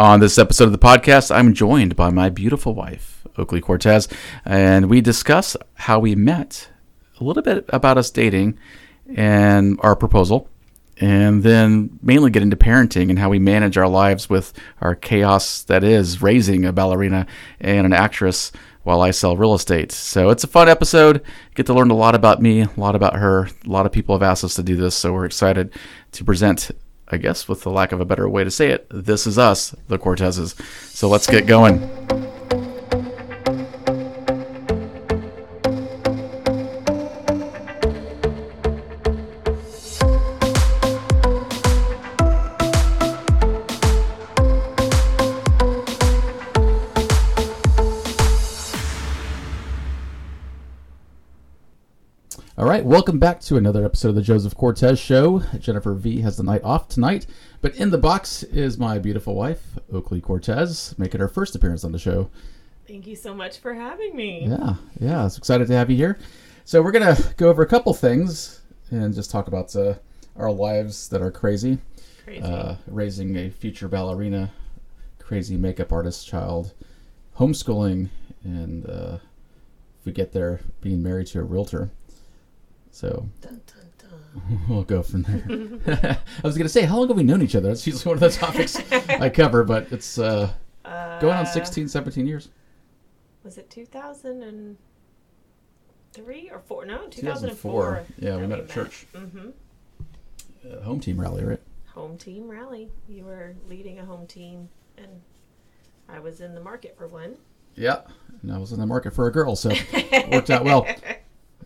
On this episode of the podcast, I'm joined by my beautiful wife, Oakley Cortez, and we discuss how we met, a little bit about us dating, and our proposal, and then mainly get into parenting and how we manage our lives with our chaos that is raising a ballerina and an actress while I sell real estate. So it's a fun episode. Get to learn a lot about me, a lot about her. A lot of people have asked us to do this, so we're excited to present I guess, with the lack of a better way to say it, this is us, the Cortezes. So let's get going. Right, welcome back to another episode of the Joseph Cortez Show. Jennifer V has the night off tonight, but in the box is my beautiful wife, Oakley Cortez, making her first appearance on the show. Thank you so much for having me. Yeah, yeah, it's excited to have you here. So we're gonna go over a couple things and just talk about uh, our lives that are crazy. Crazy. Uh, raising a future ballerina, crazy makeup artist child, homeschooling, and uh, if we get there, being married to a realtor. So dun, dun, dun. we'll go from there. I was going to say, how long have we known each other? That's usually one of the topics I cover, but it's uh, going on Uh, 16, 17 years. Was it 2003 or 4? No, 2004. 2004. Yeah, we met at church. Mm-hmm. Uh, home team rally, right? Home team rally. You were leading a home team, and I was in the market for one. Yeah. And I was in the market for a girl, so it worked out well.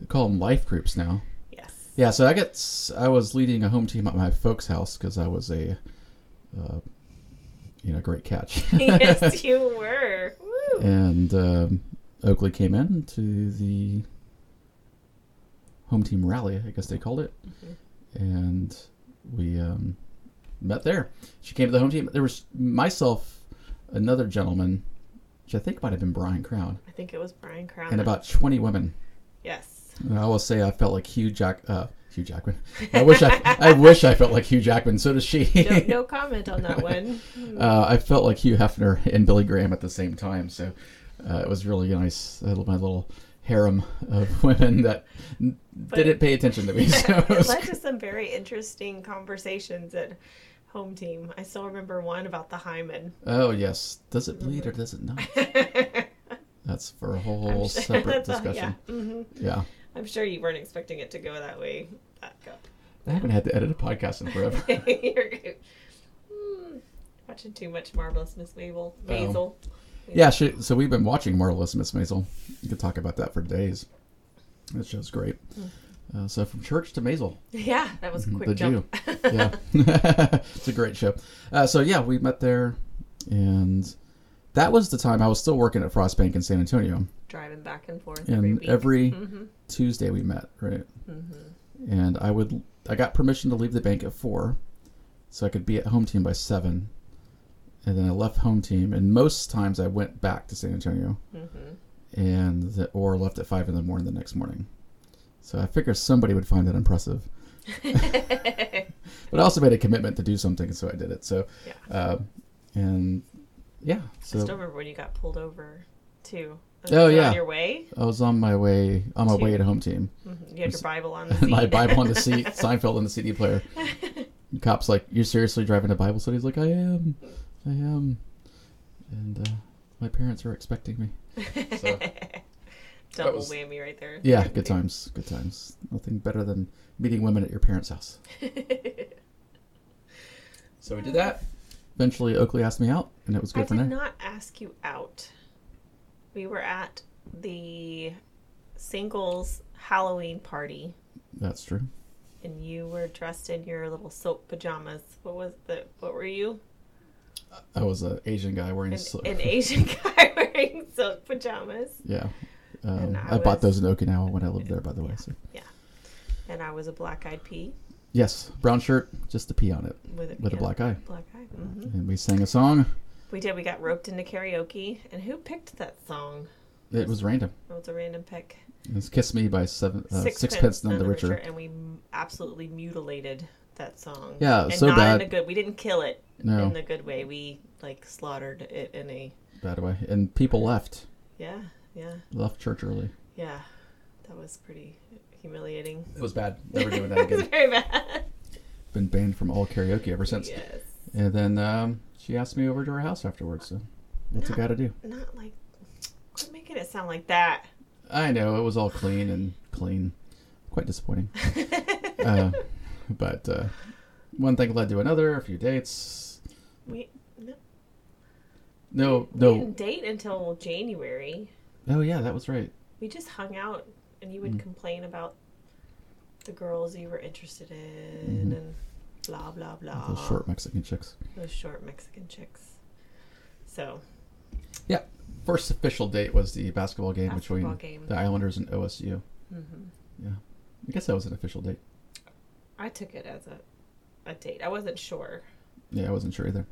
Call them life groups now. Yes. Yeah, so I get I was leading a home team at my folks' house because I was a, uh, you know, great catch. yes, you were. Woo. and um, Oakley came in to the home team rally, I guess they called it, and we um, met there. She came to the home team. There was myself, another gentleman, which I think might have been Brian Crown, I think it was Brian Crown. and about twenty women. Yes. And I will say I felt like Hugh Jack. Uh, Hugh Jackman. I wish I. I wish I felt like Hugh Jackman. So does she. No, no comment on that one. Uh, I felt like Hugh Hefner and Billy Graham at the same time, so uh, it was really nice. Had my little harem of women that n- didn't pay attention to me. So it it led to some very interesting conversations at home team. I still remember one about the hymen. oh yes, does it bleed or does it not? That's for a whole I'm separate discussion. yeah. hmm Yeah, I'm sure you weren't expecting it to go that way. That go. I haven't had to edit a podcast in forever. You're good. Hmm. Watching too much Marvelous Miss Mabel. Maisel. yeah, she, so we've been watching Marvelous Miss Maisel. You could talk about that for days. That show's great. Uh, so from church to Maisel. Yeah, that was a quick the jump. Jew. yeah, it's a great show. Uh, so yeah, we met there, and that was the time I was still working at Frost Bank in San Antonio. Driving back and forth every And week. every Mhm. Tuesday we met, right? Mm-hmm. And I would, I got permission to leave the bank at four, so I could be at home team by seven. And then I left home team, and most times I went back to San Antonio, Mm-hmm. and the, or left at five in the morning the next morning. So I figured somebody would find that impressive. but I also made a commitment to do something, so I did it. So, Yeah. uh, and yeah, I so still remember when you got pulled over too. Oh, Was it yeah. On your way, I was on my way on my To- way to home team. Mhm. you had your Bible on the seat. my Bible on the seat, Seinfeld on the CD player. The cop's like, "You're seriously driving a Bible study?" He's like, "I am, I am," and uh, my parents are expecting me. So- Double was- whammy right there. Yeah, good times, good times. Nothing better than meeting women at your parents' house. So we did that. Eventually, Oakley asked me out, and it was I good for did not ask you out. We were at the singles Halloween party, That's true. and you were dressed in your little silk pajamas. What was the? What were you? I was an Asian guy wearing. An, sil- an Asian guy wearing silk pajamas, yeah, um, I, I bought those in Okinawa when I lived there. By the way, so. and I was a black-eyed pea yes, brown shirt, just a P on it, with a, with a black eye, black eye. hmm and we sang a song. We did. We got roped into karaoke, and who picked that song? It was random. It was a random pick. It was "Kiss Me" by seven, uh, Sixpence Sixpence None the Richer. and we absolutely mutilated that song. Yeah, and so not bad. in a good. We didn't kill it. No. in the good way. We like slaughtered it in a Bad way. And people left. yeah, yeah, Left church early. yeah. That was pretty humiliating. It was bad. Never doing that It was again. very bad. Been banned from all karaoke ever since. Yes. And then um, she asked me over to her house afterwards. So what's it got to do? Not like quit making it sound like that. I know it was all clean and clean. Quite disappointing. uh, but uh, one thing led to another. A few dates. we no, No, we no. didn't date until January. Oh yeah, that was right. We just hung out, and you would Mm. complain about the girls you were interested in, and blah blah blah. Mm-hmm. Those short Mexican chicks. Those short Mexican chicks. So Yeah. First official date was the basketball game Basketball between game. the Islanders and OSU. mhm. Yeah. I guess that was an official date. I took it as a a date. I wasn't sure. Yeah, I wasn't sure either.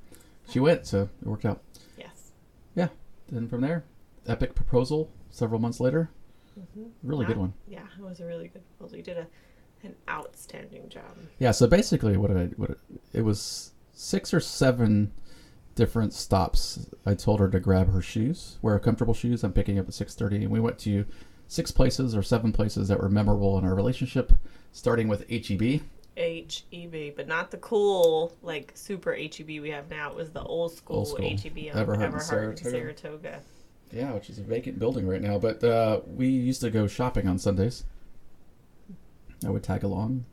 She went, so it worked out. Yes. Yeah. Then from there, epic proposal several months later. hmm Really good one. Yeah, it was a really good proposal. You did a an outstanding job. Yeah, so basically what I what it, it was six or seven different stops. I told her to grab her shoes, wear comfortable shoes. I'm picking up at 6:30 and we went to six places or seven places that were memorable in our relationship, starting with E HEB. HEB, E but not the cool like super HEB we have now. It was the old school, Old school. HEB on Everhart Everhart, and Saratoga. Saratoga. Yeah, which is a vacant building right now, but uh, we used to go shopping on Sundays. I would tag along,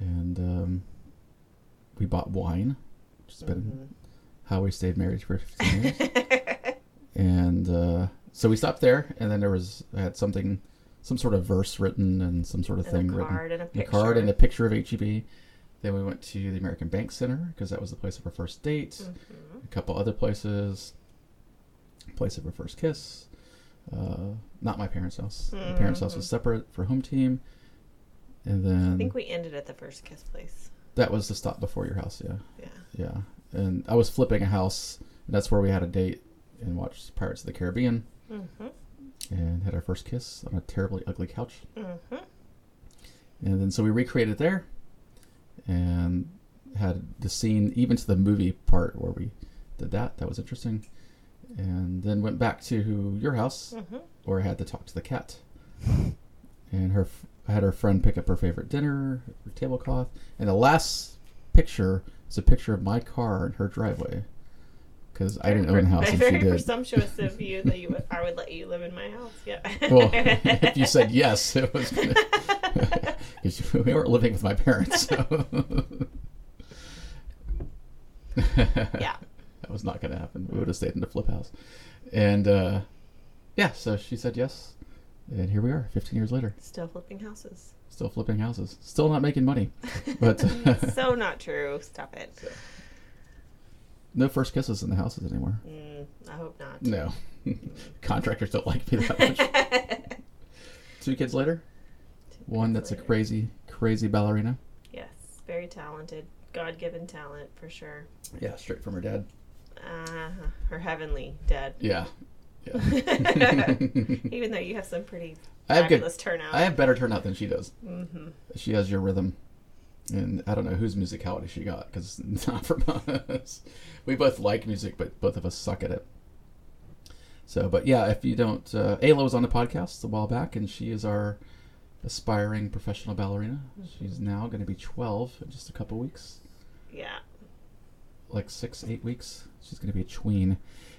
and um, we bought wine, which has been Mhm. how we stayed married for 15 years. and uh, so we stopped there, and then there was I had something, some sort of verse written and some sort of thing and a written, card and a and a card and a picture of HEB. Then we went to the American Bank Center because that was the place of our first date. Mhm. A couple other places, place of our first kiss. Uh, not my parents' house. My parents' house was separate for home team. And then I think we ended at the first kiss place. that was the stop before your house, yeah. Yeah. Yeah. And I was flipping a house, and that's where we had a date and watched Pirates of the Caribbean Mhm. and had our first kiss on a terribly ugly couch. Mhm. And then so we recreated there and had the scene even to the movie part where we did that. That was interesting. And then went back to your house Mhm. where I had to talk to the cat. And her, had her friend pick up her favorite dinner, her tablecloth, and the last picture is a picture of my car in her driveway because I didn't own a house she Very did. presumptuous of you that you would, I would let you live in my house. Yeah. Well, if you said yes, it was gonna, 'cause we weren't living with my parents. So. yeah. that was not going to happen. We would have stayed in the flip house, and uh, yeah, so she said yes, and here we are, 15 years later, Still flipping houses. still flipping houses, still not making money, but so not true. Stop it. no first kisses in the houses anymore. Mm, I hope not. No, contractors don't like me that much. Two kids later, one that's a crazy, crazy ballerina. Yes, very talented. God given talent for sure. Yeah, straight from her dad. Uh, her heavenly dad. Yeah, yeah. Even though you have some pretty I have good. fabulous turnout. I have better turnout than she does. hmm She has your rhythm, and I don't know whose musicality she got because it's not from us. We both like music, but both of us suck at it. So, but yeah, if you don't, uh, Ayla was on the podcast a while back, and she is our aspiring professional ballerina. She's now going to be 12 in just a couple weeks, Yeah, like six, eight weeks. She's going to be a tween,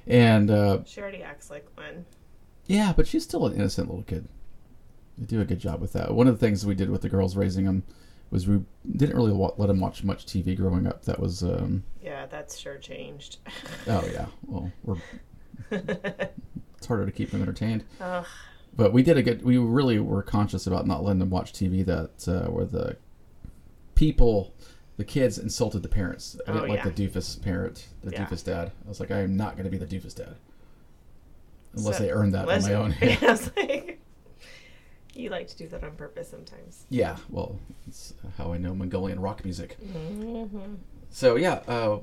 and uh, she already acts like one. Yeah, but she's still an innocent little kid. They do a good job with that. One of the things we did with the girls raising them was we didn't really wa- let them watch much TV growing up. That was, um, Yeah, that's sure changed. oh yeah, well, we're it's harder to keep them entertained. Ugh. But we did a good. We really were conscious about not letting them watch TV that uh, where the people, the kids insulted the parents. I Oh, didn't like yeah. the doofus parent, the Yeah. doofus dad. I was like, I am not going to be the doofus dad unless So- they earn that on my own. Yeah, I was like, you like to do that on purpose sometimes. Yeah, well, it's how I know Mongolian rock music. Mm-hmm. So yeah, uh,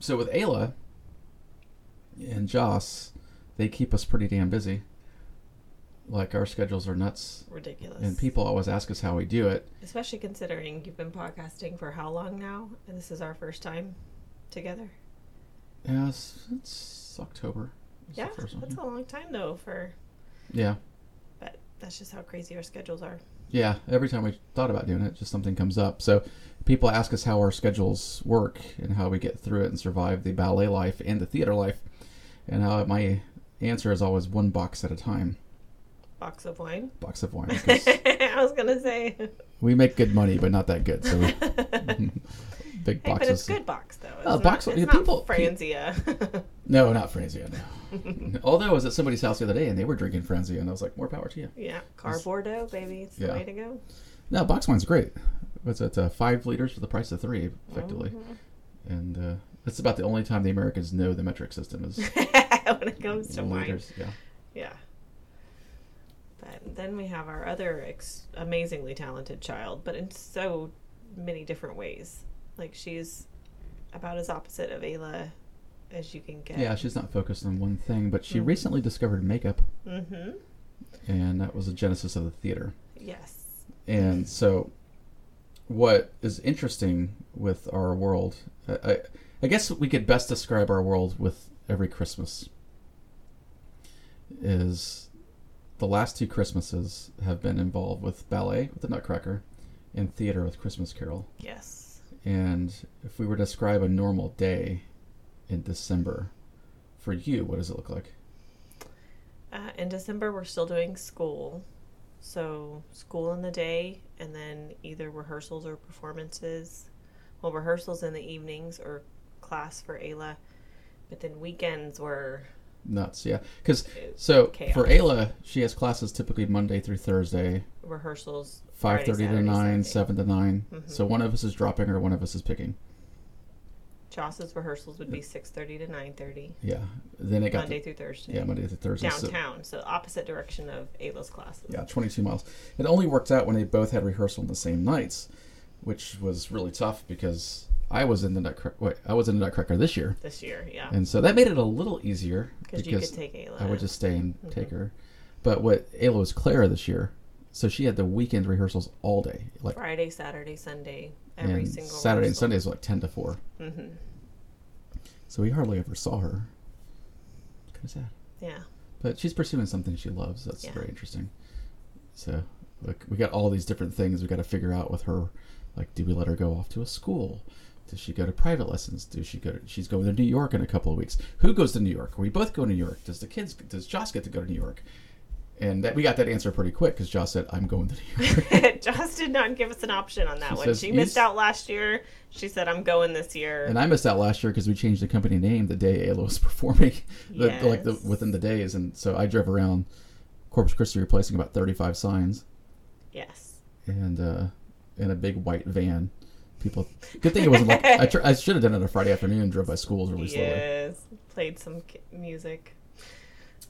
so with Ayla and Joss, they keep us pretty damn busy. Like our schedules are nuts, Ridiculous. and people always ask us how we do it. especially considering you've been podcasting for how long now, and this is our first time. together. Yeah, it's, it's October. It's Yeah, that's a long time though for. yeah. But that's just how crazy our schedules are. Yeah, every time we thought about doing it, just something comes up. So people ask us how our schedules work and how we get through it and survive the ballet life and the theater life. And how my answer is always one box at a time. Box of wine. Box of wine. I was gonna say. we make good money, but not that good. So big Hey, but boxes. it's a good box though. It's Oh, not, box- it's yeah, not people- Franzia. No, not Franzia. No. Although I was at somebody's house the other day and they were drinking Franzia, and I was like, more power to you. yeah, car Bordeaux, baby. It's the Yeah. way to go. No, box wine's great. What's it? Uh, five liters for the price of three, effectively. Mm-hmm. And uh, that's about the only time the Americans know the metric system is when it comes to wine. Yeah. Yeah. But then we have our other ex- amazingly talented child, but in so many different ways. Like she's about as opposite of Ayla as you can get. Yeah, she's not focused on one thing, but she Mhm. recently discovered makeup, Mm-hmm. and that was the genesis of the theater. Yes. And so, what is interesting with our world, I, I guess we could best describe our world with every Christmas, is the last two Christmases have been involved with ballet with the Nutcracker and theater with Christmas Carol. Yes. And if we were to describe a normal day in December, for you, what does it look like? Uh, in December, we're still doing school. So, school in the day, and then either rehearsals or performances. Well, rehearsals in the evenings or class for Ayla. But then weekends were Nuts, yeah. Because uh, so Chaos. for Ayla, she has classes typically Monday through Thursday, rehearsals. five thirty to nine, seven to 9 Mhm. So one of us is dropping her, one of us is picking. Joss's rehearsals would be 6.30 to 9.30, Yeah. Then it got Monday to, through Thursday. yeah Monday through Thursday. So, Downtown, so opposite direction of Ayla's classes. yeah, twenty two miles. It only worked out when they both had rehearsal on the same nights, which was really tough because I was in the Nutcracker. Wait, I was in the Nutcracker this year, This year, yeah. and so that made it a little easier Because you could take Ayla. I would just stay and Mm-hmm. take her. But what Ayla was Clara this year, so she had the weekend rehearsals all day, like Friday, Saturday, Sunday, every and single Saturday and rehearsal. Sundays were like ten to four. hmm So we hardly ever saw her. Kind of sad, Yeah. but she's pursuing something she loves. That's Yeah. very interesting. So like we got all these different things we got to figure out with her. Like, do we let her go off to a school? Does she go to private lessons? Does she go? To, she's going to New York in a couple of weeks. Who goes to New York? We both go to New York. Does the kids? Does Joss get to go to New York? And that we got that answer pretty quick because Joss said, "I'm going to New York." Joss did not give us an option on that She one. says, She missed out last year. She said, "I'm going this year." And I missed out last year because we changed the company name the day Ayla was performing, the, like the within the days, and so I drove around Corpus Christi replacing about thirty-five signs yes. and uh, in a big white van. People, good thing it wasn't like I, tr- I should have done it on a Friday afternoon and drove by schools really slowly. Yes. Played some ki- music.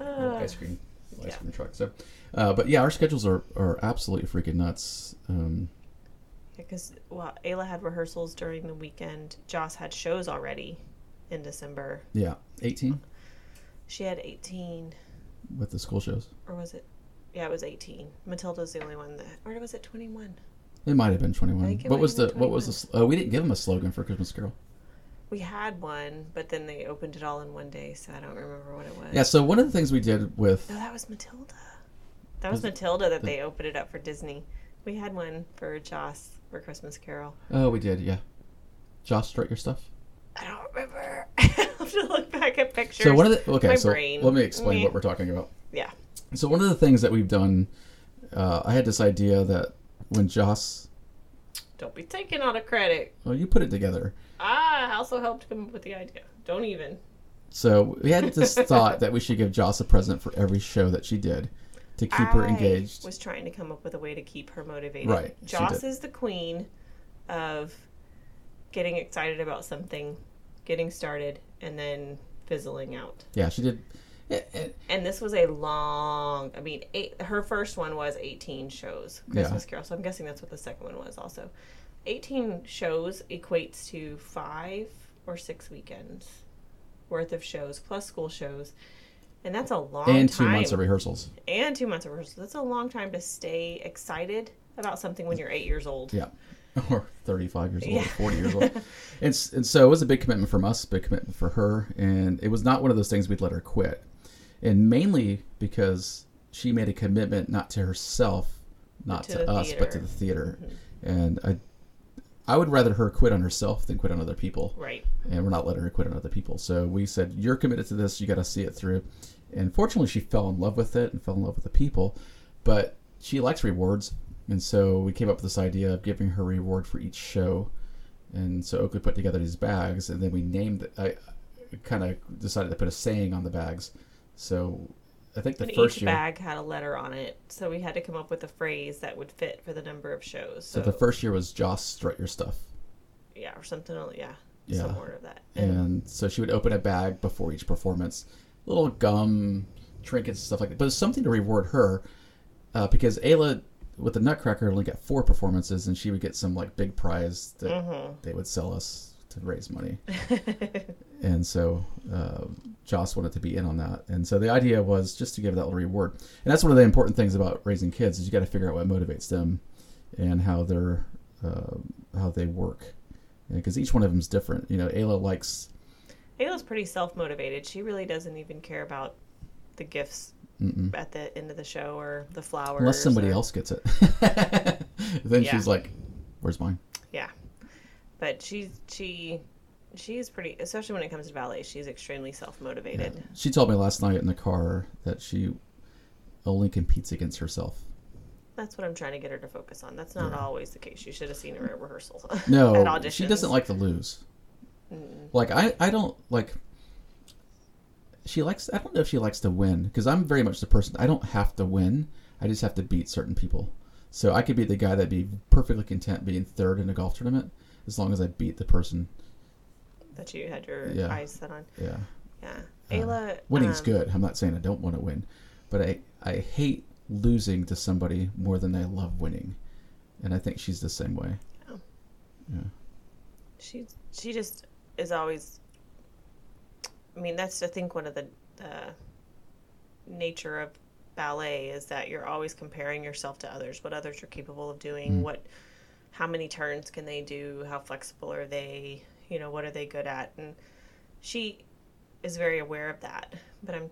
Uh, ice cream, ice yeah. cream truck. So, uh, but yeah, our schedules are are absolutely freaking nuts. Um, Because well, Ayla had rehearsals during the weekend. Joss had shows already in December. yeah, eighteen She had 18, with the school shows. or was it? Yeah, it was 18. Matilda's the only one that, or was it 21? It might have been twenty-one. think it What was the been what was the? Uh, we didn't give them a slogan for Christmas Carol. We had one, but then they opened it all in one day, so I don't remember what it was. Yeah. So one of the things we did with No, that was Matilda. That was Was Matilda that they opened it up for Disney. We had one for Joss for Christmas Carol. Oh, we did, yeah. Joss, start your stuff. I don't remember. I have to look back at pictures. So one of the okay, My so brain. let me explain Meh. what we're talking about. yeah. So one of the things that we've done, uh, I had this idea that when Joss, Don't be taking all the credit. well, you put it together. Ah, I also helped come up with the idea. Don't even. So we had this thought that we should give Joss a present for every show that she did to keep her engaged. was trying to come up with a way to keep her motivated. Right, Joss is the queen of getting excited about something, getting started, and then fizzling out. Yeah, she did. And this was a long. I mean, eight, her first one was 18 shows, Christmas Carol. So I'm guessing that's what the second one was also. 18 shows equates to five or six weekends worth of shows plus school shows, and that's a long and time. two months of rehearsals. and two months of rehearsals. That's a long time to stay excited about something when you're eight years old. Yeah. or 35 years old, Yeah. or 40 years old. And, and so it was a big commitment from us, big commitment for her. And it was not one of those things we'd let her quit. And mainly because she made a commitment not to herself, not To to, us, but to the theater. Mm-hmm. And I, I would rather her quit on herself than quit on other people. Right. And we're not letting her quit on other people. So we said, You're committed to this, you got to see it through. And fortunately, she fell in love with it and fell in love with the people. But she likes rewards. And so we came up with this idea of giving her a reward for each show. And so Oakley put together these bags, and then we named it. I kind of decided to put a saying on the bags. So I think the And first each year. bag had a letter on it, so we had to come up with a phrase that would fit for the number of shows. So, So the first year was Joss strut your stuff. yeah, or something. Yeah, Yeah. some order of that. And and so she would open a bag before each performance, little gum, trinkets, stuff like that. But it's something to reward her, uh, because Ayla with the Nutcracker only got four performances, and she would get some like big prize that Mm-hmm. they would sell us to raise money. and so uh, Joss wanted to be in on that, and so the idea was just to give that little reward. And that's one of the important things about raising kids is you got to figure out what motivates them, and how they're uh, how they work, because each one of them is different. You know, Ayla likes. Ayla's pretty self motivated. She really doesn't even care about the gifts Mm-mm. at the end of the show or the flowers. Unless somebody or- else gets it, then Yeah. she's like, "Where's mine?" Yeah, but she's she she's pretty, especially when it comes to ballet. She's extremely self motivated. She told me last night in the car that she only competes against herself. That's what I'm trying to get her to focus on. That's not Yeah. always the case. You should have seen her at rehearsal. No, at auditions. she doesn't like to lose. Mm. Like I, I don't like. She likes. I don't know if she likes to win because I'm very much the person. I don't have to win. I just have to beat certain people. So I could be the guy that'd be perfectly content being third in a golf tournament as long as I beat the person. that you had your Yeah. eyes set on. Yeah, Yeah, Uh, Ayla. winning's um, good. I'm not saying I don't want to win, but I I hate losing to somebody more than I love winning, and I think she's the same way. Oh. Yeah. She she just is always. I mean, that's I think one of the the nature of ballet is that you're always comparing yourself to others, what others are capable of doing, Mm. what, how many turns can they do, how flexible are they, you know, what are they good at, and she is very aware of that. But I'm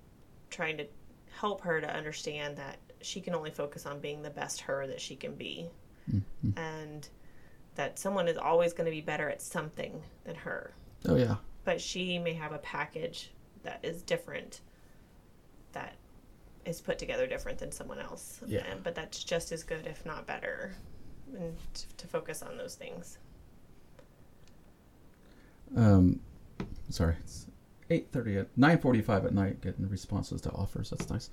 trying to help her to understand that she can only focus on being the best her that she can be, Mhm. and that someone is always going to be better at something than her Oh yeah. but she may have a package that is different that is put together different than someone else Yeah. But that's just as good if not better and t- to focus on those things Um, sorry, it's eight thirty at nine forty five at night. Getting responses to offers. That's nice.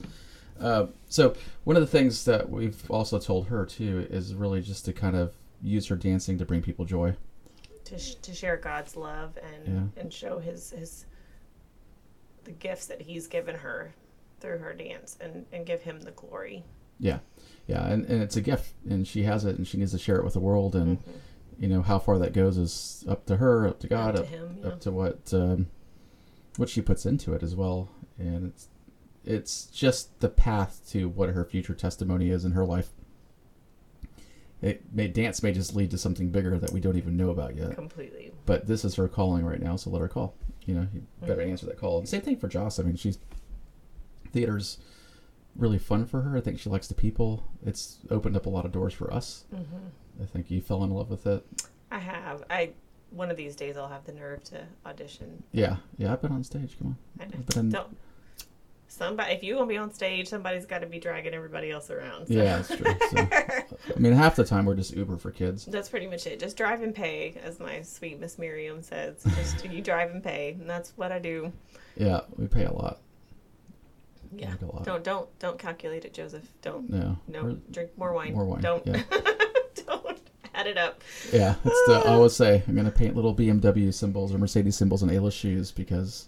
Uh, so one of the things that we've also told her too is really just to kind of use her dancing to bring people joy. to, sh- to share god's love and Yeah. and show his his the gifts that he's given her through her dance and and give him the glory Yeah, yeah, and, and it's a gift, and she has it, and she needs to share it with the world, and Mhm. you know how far that goes is up to her, up to God, Up up, to him, yeah. up to what um, what she puts into it as well, and it's it's just the path to what her future testimony is in her life. It may dance may just lead to something bigger that we don't even know about yet. completely But this is her calling right now, so let her call. You know, you better Mhm. answer that call. And same thing for Joss. I mean, she's theater's really fun for her. I think she likes the people. It's opened up a lot of doors for us. hmm I think you fell in love with it. i have i one of these days i'll have the nerve to audition Yeah, yeah. I've been on stage. Come on, I been in, Don't. Somebody, if you gonna be on stage, somebody's got to be dragging everybody else around. so. Yeah, that's true. So, I mean, half the time we're just Uber for kids. That's pretty much it. Just drive and pay, as my sweet Miss Miriam says. Just you drive and pay, and that's what I do. Yeah, we pay a lot. Yeah. Like a lot. Don't don't don't calculate it, Joseph. Don't No. no We're- drink more wine. More wine, Don't yeah. don't add it up. Yeah, it's the, I always say I'm gonna paint little BMW symbols or Mercedes symbols on Ayla's shoes because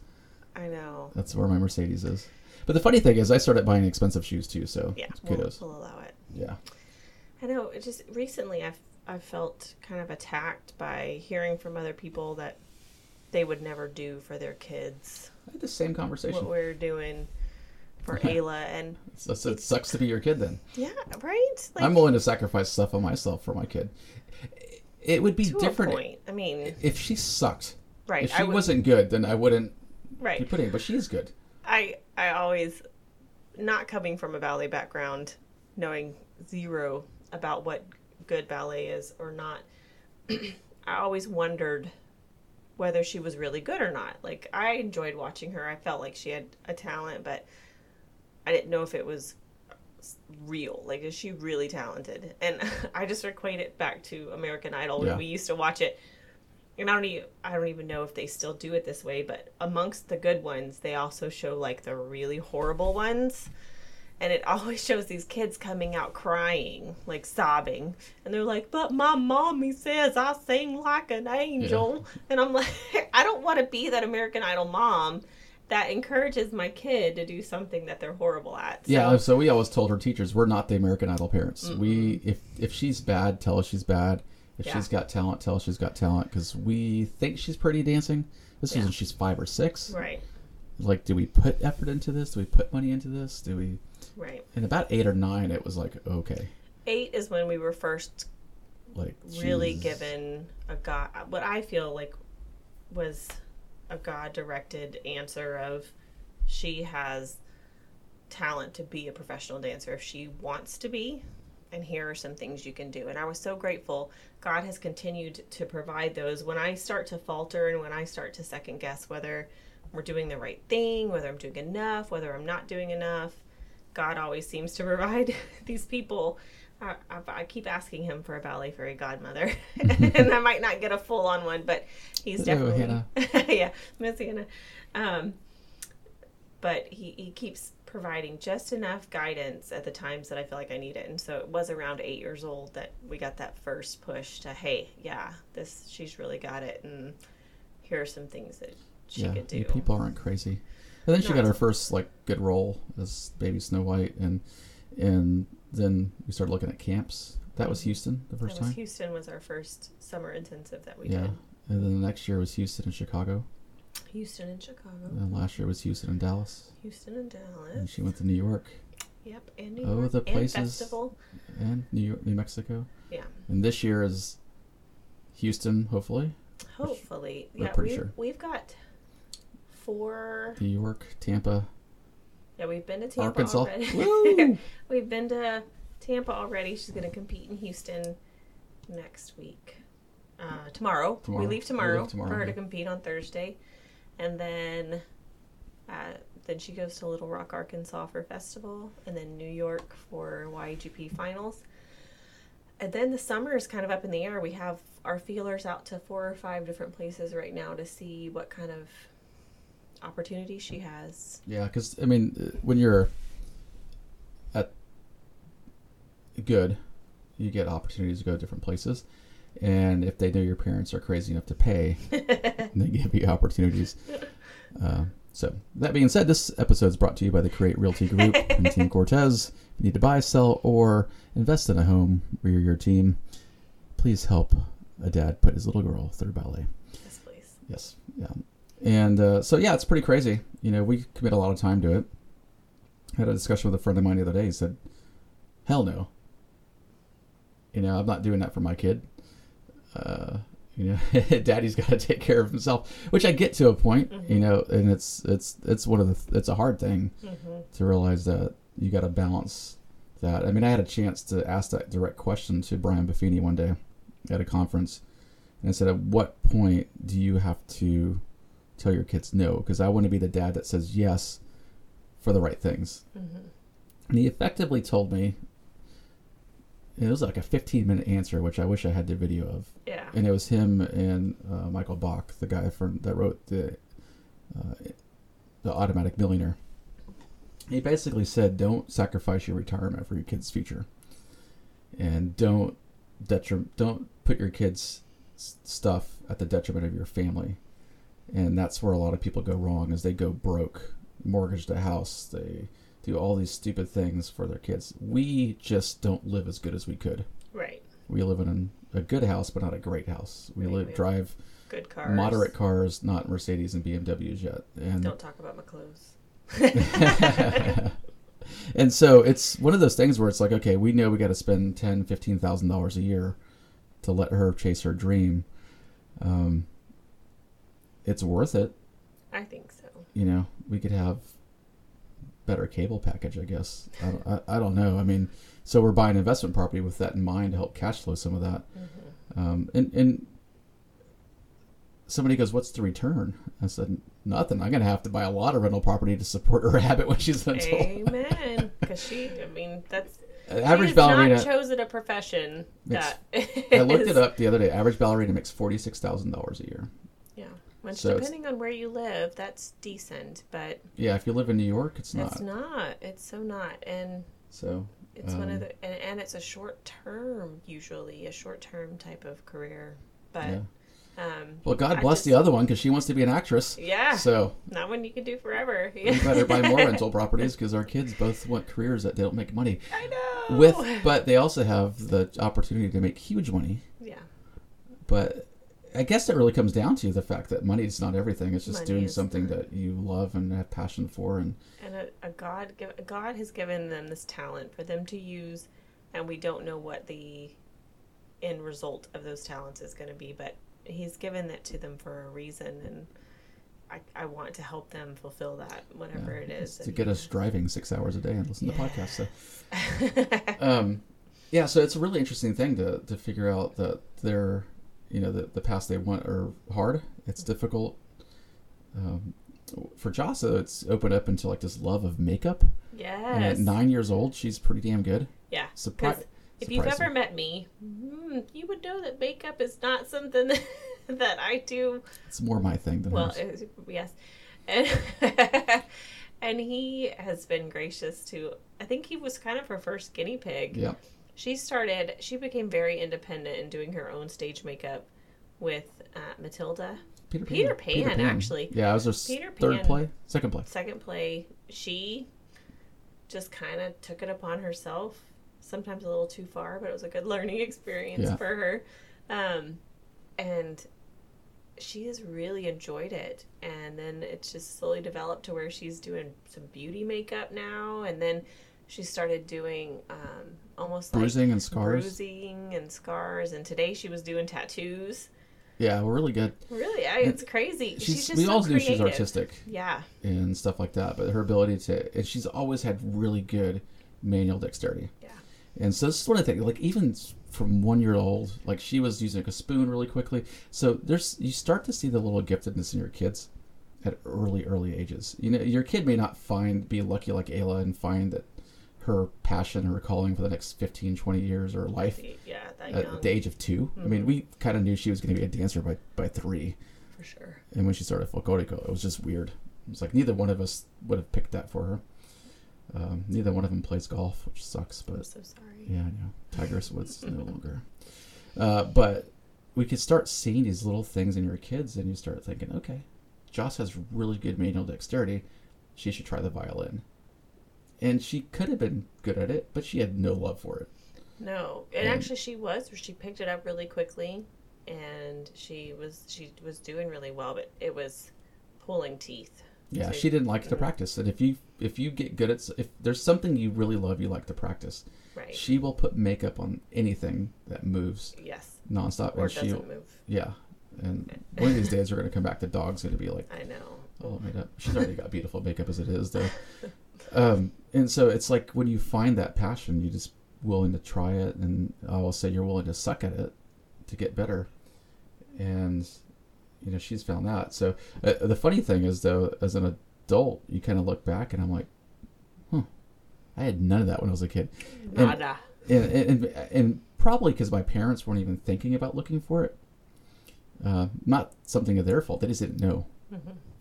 I know. that's where my Mercedes is. But the funny thing is, I started buying expensive shoes too. So Yeah, we'll, kudos. we'll allow it. Yeah. I know. Just recently, I've I've felt kind of attacked by hearing from other people that they would never do for their kids I had the same conversation. what we're doing for Ayla, and So, so it sucks to be your kid then. yeah, right. Like, I'm willing to sacrifice stuff on myself for my kid. it would be different. I mean, if she sucked. right. If she would, wasn't good, then I wouldn't right. be putting. But she's good. I I always not coming from a ballet background, knowing zero about what good ballet is or not. I always wondered whether she was really good or not. Like I enjoyed watching her. I felt like she had a talent, but I didn't know if it was real. Like is she really talented? And I just equate it back to American Idol when Yeah. we used to watch it. And I don't even I don't even know if they still do it this way, but amongst the good ones, they also show like the really horrible ones. And it always shows these kids coming out crying, like sobbing. And they're like, But my mommy says I sing like an angel. And I'm like, I don't want to be that American Idol mom that encourages my kid to do something that they're horrible at. So, Yeah, so we always told her teachers we're not the American Idol parents. We if if she's bad, tell us she's bad. If Yeah. she's got talent, tell us she's got talent because we think she's pretty dancing. This is when she's five or six. Right, Like, do we put effort into this? Do we put money into this? Do we? right. And about eight or nine, it was like okay, Eight is when we were first like really she's- given a god what i feel like was a god directed answer of she has talent to be a professional dancer if she wants to be and here are some things you can do. And i was so grateful. God has continued to provide those. When i start to falter and when i start to second guess whether we're doing the right thing whether i'm doing enough whether i'm not doing enough god always seems to provide these people I, I, I keep asking him for a ballet fairy godmother, and I might not get a full on one, but he's definitely yeah, Miss Hannah. Um, but he, he keeps providing just enough guidance at the times that I feel like I need it, and so it was around eight years old that we got that first push to hey, yeah, this she's really got it, and here are some things that she yeah, could do. people aren't crazy. And then she got her first like good role as Baby Snow White, and and then we started looking at camps. That was Houston the first time. Houston was our first summer intensive that we Yeah, did. and then the next year was Houston and Chicago. Houston and Chicago, And last year was Houston and Dallas. Houston and Dallas. And she went to New York Yep, and New Oh, York the and places- festival. and New York, New Mexico. Yeah, And this year is Houston, hopefully. hopefully. we're pretty we've, sure. we've got four. New York, Tampa, Yeah, we've been to Tampa Arkansas. already. We've been to Tampa already. She's going to compete in Houston next week. Uh, tomorrow. Tomorrow. We We leave tomorrow, leave tomorrow, for her yeah. to compete on Thursday, and then. Uh, then she goes to Little Rock, Arkansas for festival, and then New York for YGP finals. And then the summer is kind of up in the air. We have our feelers out to four or five different places right now to see what kind of opportunities she has. Yeah, because I mean, uh, when you're at good, you get opportunities to go to different places, and if they know your parents are crazy enough to pay, they give you opportunities. Uh, so that being said, this episode is brought to you by the Create Realty Group and Team Cortez. If you need to buy, sell, or invest in a home where you're your team, please help a dad put his little girl through ballet. Yes, please. Yes. Yeah. And uh, so yeah, it's pretty crazy. You know, we commit a lot of time to it. I had a discussion with a friend of mine the other day. He said, "Hell no." You know, I'm not doing that for my kid. Uh, you know, daddy's got to take care of himself, which I get to a point. You know, and it's it's it's one of the it's a hard thing Mm-hmm. to realize that you got to balance that. I mean, I had a chance to ask that direct question to Brian Buffini one day at a conference, and I said, "At what point do you have to tell your kids no?" Because I want to be the dad that says yes for the right things. Mm-hmm. And he effectively told me. It was like a 15 minute answer, which I wish I had the video of Yeah. and it was him and uh, Michael Bach, the guy from that wrote the uh, the Automatic Millionaire. He basically said, "Don't sacrifice your retirement for your kids' future, and don't detri- don't put your kids' stuff at the detriment of your family." And that's where a lot of people go wrong: is they go broke, mortgage the house, they do all these stupid things for their kids. We just don't live as good as we could. Right. We live in a good house, but not a great house. We Right, live we- drive Good cars. moderate cars, not Mercedes and BMWs yet. And Don't talk about my clothes. and so it's one of those things where it's like, okay, we know we got to spend ten, fifteen thousand dollars a year to let her chase her dream, um, it's worth it. I think so. You know, we could have better cable package, I guess. I don't, I, I don't know. I mean, so we're buying investment property with that in mind to help cash flow some of that. Mm-hmm. Um, and and somebody goes, "What's the return?" I said, "Nothing. I'm gonna have to buy a lot of rental property to support her habit when she's an adult." Amen. Because she, I mean, that's An she average has ballerina. not chosen a profession Makes- that. I looked it up the other day. Average ballerina makes forty six thousand dollars a year. Yeah, which So depending on where you live, that's decent, but Yeah, if you live in New York, it's not. it's not. It's so not, and So it's one Um, of the, and, and it's a short term, usually a short term type of career, but. yeah. Um, Well, God I bless just- the other one because she wants to be an actress. Yeah, So not one you can do forever. we better buy more rental properties because our kids both want careers that they don't make money I know. with, but they also have the opportunity to make huge money. yeah, But I guess it really comes down to the fact that money is not everything. It's just Money doing something not. that you love and have passion for. And and a, a God, give, God has given them this talent for them to use, and we don't know what the end result of those talents is going to be, but He's given it to them for a reason, and I, I want to help them fulfill that, whatever yeah, it is. to get us driving six hours a day and listen to podcasts. So. Um, yeah, so it's a really interesting thing to, to figure out that they're, you know, the, the paths they want are hard. It's difficult. Um, for Jasa, it's opened up into like this love of makeup. Yes. And at nine years old, she's pretty damn good. Yeah. Surprise! If you've ever met me, mm, you would know that makeup is not something that I do It's more my thing than well. hers. yes, and and he has been gracious to. I think he was kind of her first guinea pig. Yeah, She started. She became very independent in doing her own stage makeup with uh, Matilda. Peter Pan. Peter Pan, actually. Yeah, I was her Peter third Pan. play, second play. Second play, she just kind of took it upon herself. Sometimes a little too far, but it was a good learning experience Yeah. for her. Um, and she has really enjoyed it. And then it's just slowly developed to where she's doing some beauty makeup now. And then she started doing um, almost Bruising and scars. bruising and scars. And today she was doing tattoos. Yeah, we're really good. Really, I, it's crazy. She's, She's, just we so all knew she's artistic Yeah, and stuff like that, but her ability to, and she's always had really good manual dexterity. yeah. And so this is one of the things, like even from one year old, like she was using like a spoon really quickly. So there's you start to see the little giftedness in your kids at early, early ages. You know, your kid may not find be lucky like Ayla and find that her passion or calling for the next 15, 20 years or life Yeah, that at the age of 2 I mean, we kind of knew she was going to be a dancer by by three, for sure. and when she started folklorico, it was just weird. It was like neither one of us would have picked that for her. Um, neither one of them plays golf, which sucks, but I'm so sorry. yeah, I know. Tigress Woods no longer. Uh, but we could start seeing these little things in your kids, and you start thinking, okay, Joss has really good manual dexterity. She should try the violin. And she could have been good at it, but she had no love for it. No, and And- actually she was. She picked it up really quickly, and she was she was doing really well. But it was pulling teeth. Yeah, So- she didn't like to practice. And if you if you get good at if there's something you really love, you like to practice. Right. She will put makeup on anything that moves yes. nonstop, Or and she move. yeah. And one of these days, we're gonna come back. The dog's gonna be like I know. Oh made up. She's already got beautiful makeup as it is, though. Um, and so it's like when you find that passion, you're just willing to try it, and I will say you're willing to suck at it to get better. And you know she's found that. So uh, the funny thing is, though, as an adult, you kind of look back, and I'm like, huh, I had none of that when I was a kid, And- Nada. and and, and probably because my parents weren't even thinking about looking for it. Uh, not something of their fault; they just didn't know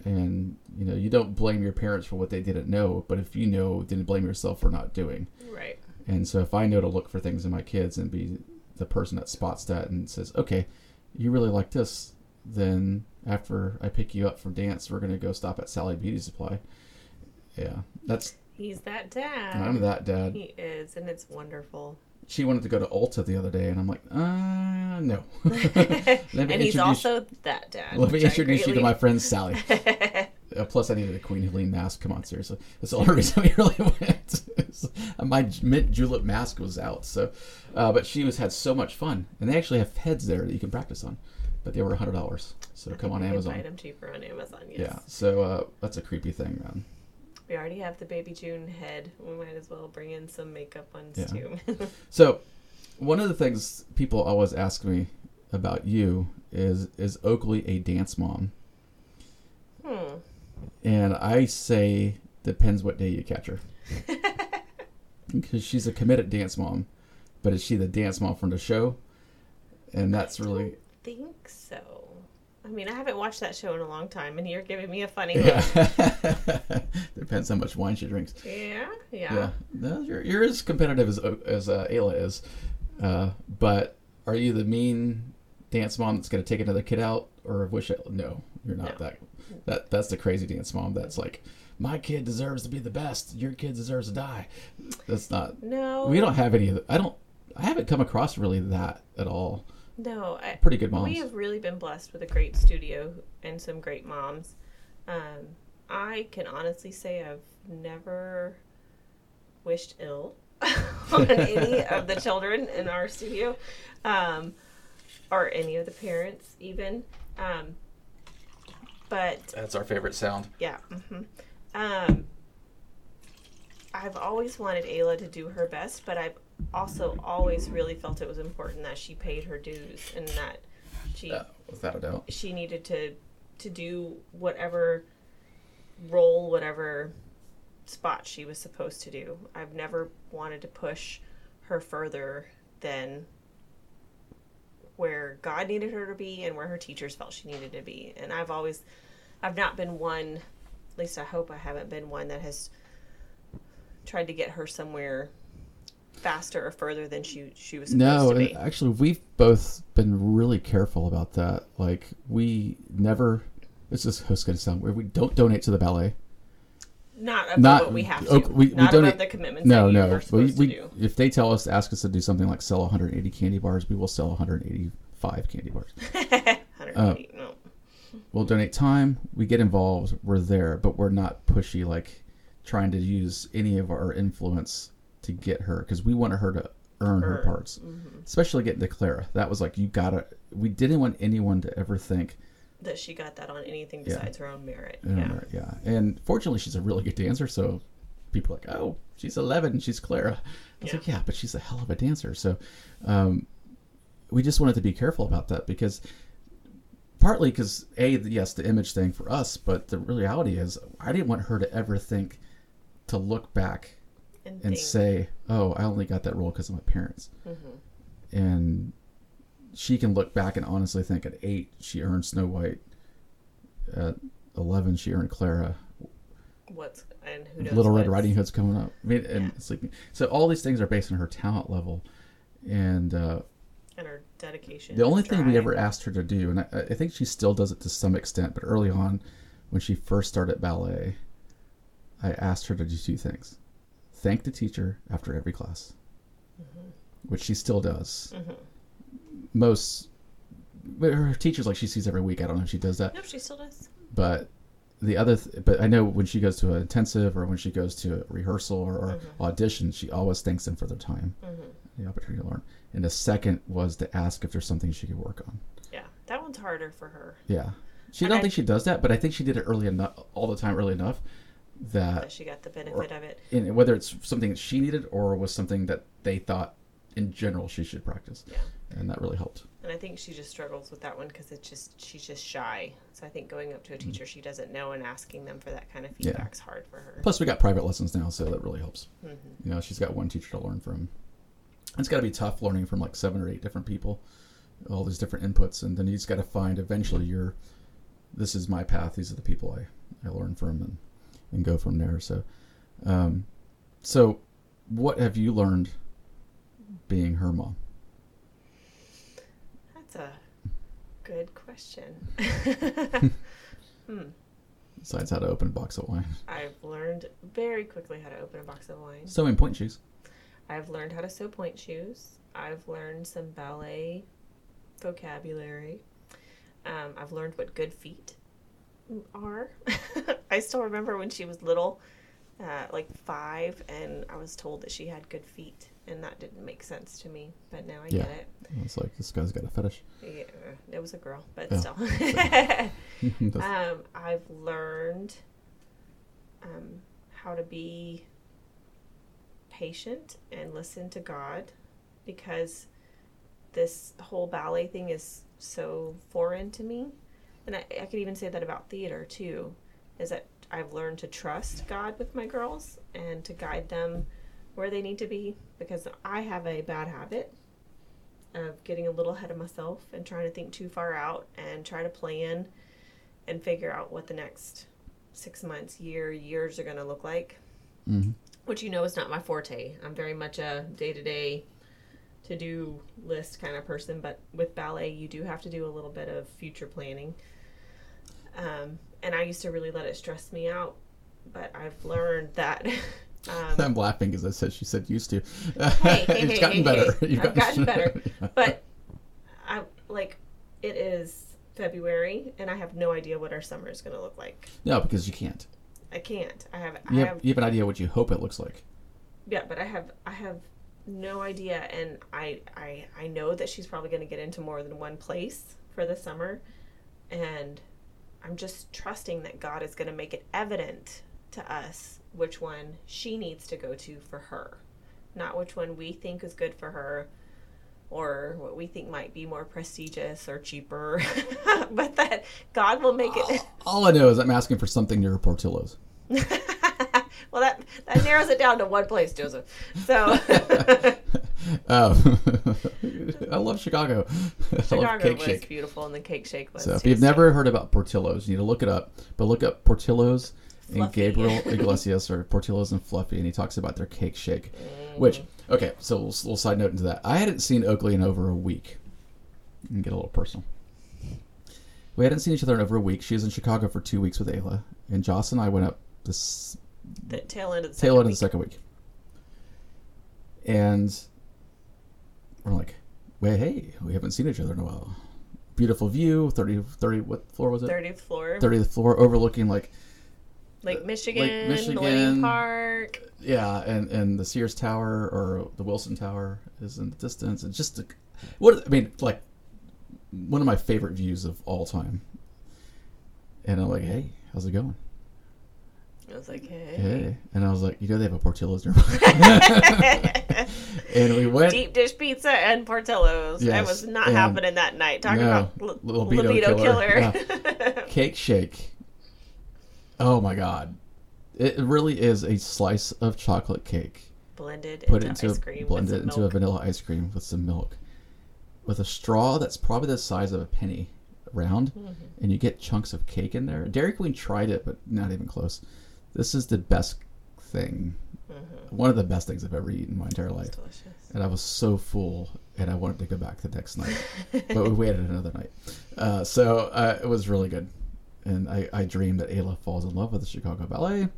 and you know you don't blame your parents for what they didn't know but if you know then blame yourself for not doing Right. and so if i know to look for things in my kids and be the person that spots that and says okay you really like this then after i pick you up from dance we're going to go stop at sally beauty supply yeah that's He's that dad. i'm that dad He is, and it's wonderful. She wanted to go to ulta the other day and i'm like uh no and he's also that dad. let me introduce you to my friend sally Uh, plus, I needed a Queen Helene mask. Come on, seriously. That's the only reason we really went. My mint julep mask was out. So, uh, but she was had so much fun, and they actually have heads there that you can practice on, but they were hundred dollars. So come on Amazon. Buy them cheaper on Amazon. Yes. Yeah. So uh, that's a creepy thing, man. We already have the baby June head. We might as well bring in some makeup ones Yeah. too. So, one of the things people always ask me about you is is Oakley a dance mom? hmm. And I say depends what day you catch her. Because she's a committed dance mom, but is she the dance mom from the show? And that's really Think so. I mean, I haven't watched that show in a long time, and you're giving me a funny look. yeah. depends how much wine she drinks. Yeah. Yeah. Yeah, no, you're you're as competitive as as uh, Ayla is, uh, but are you the mean dance mom that's going to take another kid out, or wish it? No, you're not No. that. That that's the crazy dance mom. That's like, my kid deserves to be the best. Your kid deserves to die. That's not. No. We don't have any I don't. I haven't come across really that at all. No. I, Pretty good moms. We have really been blessed with a great studio and some great moms. Um, I can honestly say I've never wished ill on any of the children in our studio, um, or any of the parents even. Um, but That's our favorite sound. yeah, hmm um, I've always wanted Ayla to do her best, but I've also always really felt it was important that she paid her dues and that she Yeah, without a doubt. she needed to to do whatever role, whatever spot she was supposed to do. I've never wanted to push her further than where God needed her to be and where her teachers felt she needed to be. And I've always I've not been one at least I hope I haven't been one that has tried to get her somewhere faster or further than she she was supposed No, to be. and actually, we've both been really careful about that. Like, we never. This is who's going to sound weird. We don't donate to the ballet. Not above Not what we have to. ok- we- we not donate- above the commitments No, no. We, we, to do. if they tell us, ask us to do something like sell 180 candy bars, we will sell 185 candy bars. 180, Uh, no. We'll donate time. We get involved. We're there, but we're not pushy like trying to use any of our influence to get her because we wanted her to earn her Earn. parts, Mm-hmm. especially getting to Clara. That was like you gotta. We didn't want anyone to ever think That she got that on anything Yeah. besides her own merit. Yeah. Yeah. yeah. And fortunately, she's a really good dancer. So people are like, oh, she's 11. She's Clara. I was Yeah. like, yeah, but she's a hell of a dancer. So um, we just wanted to be careful about that because partly because, A, yes, the image thing for us, but the reality is I didn't want her to ever think to look back And, and say, oh, I only got that role because of my parents. Mm-hmm. And she can look back and honestly think at eight, she earned Snow White. At 11, she earned Clara. what's and who knows Little Red Riding Hood's coming up. I mean, and Yeah. Sleeping. So all these things are based on her talent level. And uh, and her dedication. the only thing we ever asked her to do, and I, I think she still does it to some extent, but early on, when she first started ballet, I asked her to do two things: thank the teacher after every class, Mm-hmm. which she still does. Most but her teachers like she sees every week. I don't know if she does that, No, she still does. but the other, th- but I know when she goes to an intensive or when she goes to a rehearsal or, or Mm-hmm. audition, she always thanks them for their time, the opportunity to learn. And the second was to ask if there's something she could work on. Yeah, that one's harder for her. Yeah, she And don't I- think she does that, but I think she did it early enough, all the time, early enough That that, she got the benefit of it. in, whether it's something that she needed or was something that they thought in general she should practice, Yeah. and that really helped. And I think she just struggles with that one because it's just she's just shy. So I think going up to a teacher she doesn't know and asking them for that kind of Mm-hmm. Yeah. hard for her. Plus, we got private lessons now, so that really helps. Mhm. You know, she's got one teacher to learn from. It's got to be tough learning from like seven or eight different people, all these different inputs, and then you just got to find eventually your, this is my path. These are the people I, I learn from, and and go from there. So, um, so what have you learned being her mom? That's a good question. Besides how to open a box of wine, I've learned very quickly how to open a box of wine. sewing pointe shoes. I've learned how to sew pointe shoes. I've learned some ballet vocabulary. Um, I've learned what good feet are. I still remember when she was little, uh, like five, and I was told that she had good feet, and that didn't make sense to me. But now I Yeah. get it. It's like this guy's got a fetish. Yeah, it was a girl, but Yeah. still. Um, I've learned um, how to be patient and listen to God because this whole ballet thing is so foreign to me. And I, I could even say that about theater too, is that I've learned to trust God with my girls and to guide them where they need to be because I have a bad habit of getting a little ahead of myself and trying to think too far out and try to plan and figure out what the next six months, year, years are going to look like, Mhm. which you know is not my forte. I'm very much a day to day to do list kind of person, but with ballet, you do have to do a little bit of future planning. Um, and I used to really let it stress me out, but I've learned that. Um, I'm laughing because I said she said used to. hey, hey, it's hey, gotten hey, better. hey. You've I've gotten better. Yeah. but I like it is February and I have no idea what our summer is going to look like. No, because you can't. I can't. I have. You I have, have. you have an idea what you hope it looks like. Yeah, but I have. I have no idea, and I. I. I know that she's probably going to get into more than one place for the summer, and I'm just trusting that God is going to make it evident to us which one she needs to go to for her, not which one we think is good for her. Or what we think might be more prestigious or cheaper, but that God will make it. All I know is I'm asking for something near Portillo's. well, that that narrows it down to one place, Joseph. So Oh, I love Chicago. I love Chicago Cake was Shake. beautiful, and the cake shake was. So if you've never heard about Portillo's, you need to look it up. But look up Portillo's and Gabriel Iglesias or Portillo's and Fluffy, and he talks about their cake shake. Mm. Which okay, so a little, little side note into that. I hadn't seen Oakley in over a week. And get a little personal. We hadn't seen each other in over a week. She was in Chicago for two weeks with Ayla, and Joss and I went up this the tail end of the tail end of the second week. And we're like, wait, hey, we haven't seen each other in a while. Beautiful view, 30, 30 what floor was it? 30th floor, 30th floor, overlooking like, Lake uh, Michigan, Michigan. Millennium Park. yeah, and, and the Sears Tower or the Willis Tower is in the distance. It's just, a, what, I mean, like, one of my favorite views of all time. And I'm like, hey, how's it going? I was like, hey. Hey. And I was like, you know, they have a Portillo's nearby. and we went. Deep dish pizza and Portillo's. That was not happening that night. Talking No, about l- libido libido, killer. killer. cake shake. Oh my god. It really is a slice of chocolate cake. Blended Put into, ice cream. blend with it into a vanilla ice cream with some milk. With a straw that's probably the size of a penny round Mm-hmm. and you get chunks of cake in there. Dairy Queen tried it but not even close. This is the best thing. One of the best things I've ever eaten in my entire life. Delicious. and I was so full, and I wanted to go back the next night, but we waited another night. Uh, so uh, it was really good, and I, I dreamed that Ayla falls in love with the Chicago Ballet,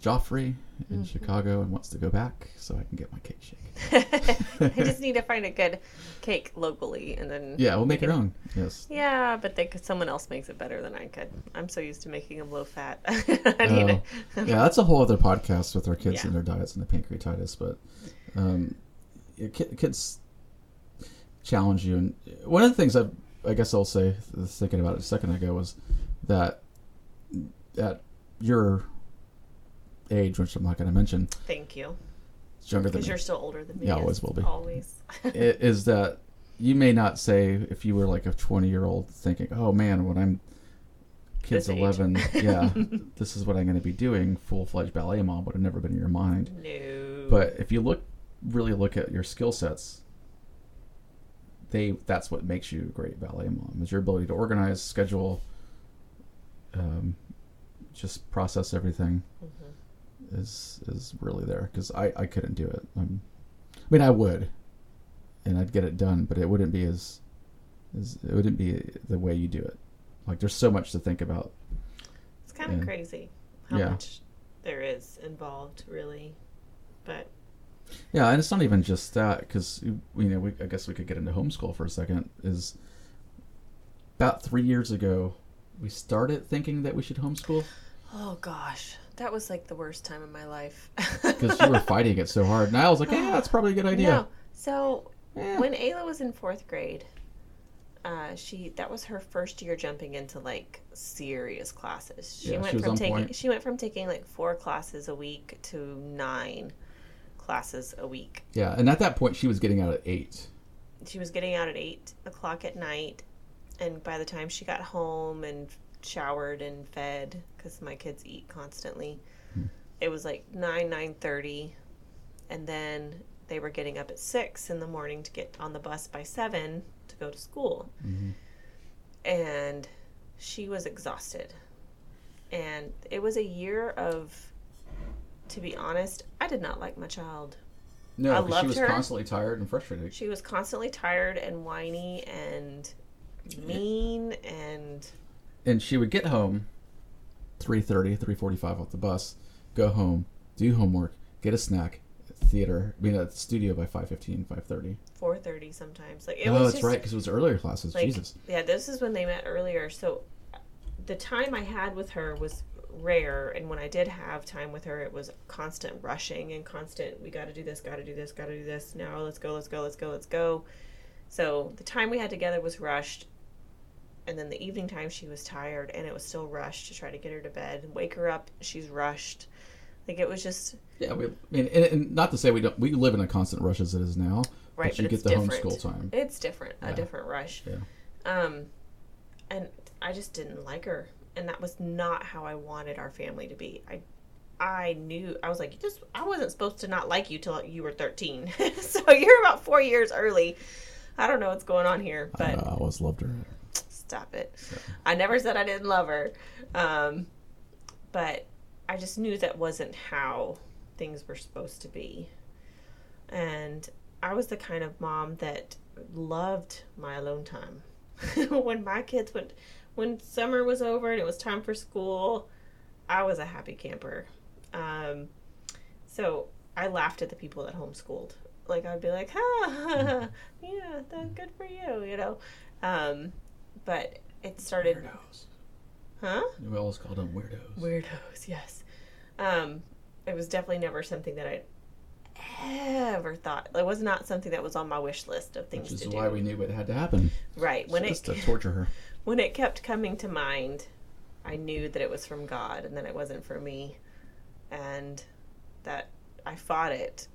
Joffrey in Chicago, and wants to go back so I can get my cake shake. I just need to find a good cake locally, and then Yeah, we'll we make can- our own. Yes. Yeah, but they could, someone else makes it better than I could. I'm so used to making them low fat. I Oh, need yeah, that's a whole other podcast with our kids Yeah. and their diets and the pancreatitis. But um, kids challenge you, and one of the things I, I guess I'll say, thinking about it a second ago, was that at your age, which I'm not going to mention, thank you it's younger than because me, you're still older than me. Yeah, as always will be. Always. i- is that you may not say if you were like a 20 year old thinking, oh man, when I'm kids This age. 11, yeah, this is what I'm going to be doing. Full fledged ballet mom would have never been in your mind. no. But if you look, really look at your skill sets, they that's what makes you a great ballet mom is your ability to organize, schedule, um, just process everything. Is is really there because I I couldn't do it. Um, I mean I would, and I'd get it done, but it wouldn't be as, as it wouldn't be the way you do it. Like there's so much to think about. it's kind of crazy how Yeah. much there is involved, really. But Yeah, and it's not even just that because you know we, I guess we could get into homeschool for a second. Is about three years ago we started thinking that we should homeschool. Oh gosh, that was like the worst time of my life. because you were fighting it so hard. And I was like, yeah, that's probably a good idea. No. So Yeah. when Ayla was in fourth grade, uh, she that was her first year jumping into like serious classes. She Yeah, went she was from on taking point. she went from taking like four classes a week to nine classes a week. Yeah, and at that point, she was getting out at eight. She was getting out at eight o'clock at night, and by the time she got home and showered and fed, because my kids eat constantly, it was like nine nine thirty, and then they were getting up at six in the morning to get on the bus by seven to go to school, mm-hmm. and she was exhausted, and it was a year of. To be honest, I did not like my child. No, I loved she was her. constantly tired and frustrated. She was constantly tired and whiny and mean and And she would get home 3.30, 3.45 off the bus, go home, do homework, get a snack, theater, I mean, at the studio by 5.15, 5.30. 4:30 sometimes. Like it Oh, that's just, right, because it was earlier classes. Like, Jesus. Yeah, this is when they met earlier. So the time I had with her was rare and when I did have time with her it was constant rushing and constant we got to do this, got to do this, got to do this. Now let's go, let's go, let's go, let's go. So the time we had together was rushed. And then the evening time she was tired and it was still rushed to try to get her to bed. Wake her up, she's rushed. Like it was just Yeah, we, I mean, and, and not to say we don't, we live in a constant rush as it is now. Right, but you but get the different. homeschool time. It's different, a different rush. Yeah. Um, and I just didn't like her, and that was not how I wanted our family to be. I, I knew I was like, you just I wasn't supposed to not like you till you were thirteen, so you're about four years early. I don't know what's going on here, I, but know, I always loved her. Stop it. I never said I didn't love her, um, but I just knew that wasn't how things were supposed to be. And I was the kind of mom that loved my alone time. when my kids went, when summer was over and it was time for school, I was a happy camper. Um, so I laughed at the people that homeschooled. Like I'd be like, "Ha, yeah, that's good for you," you know. Um, but it started, Weirdos. huh? We always called them weirdos. Weirdos, yes. Um, it was definitely never something that I ever thought. It was not something that was on my wish list of things Which is why do. we knew it had to happen. right when just it to torture her. when it kept coming to mind, I knew that it was from God and that it wasn't for me, and that I fought it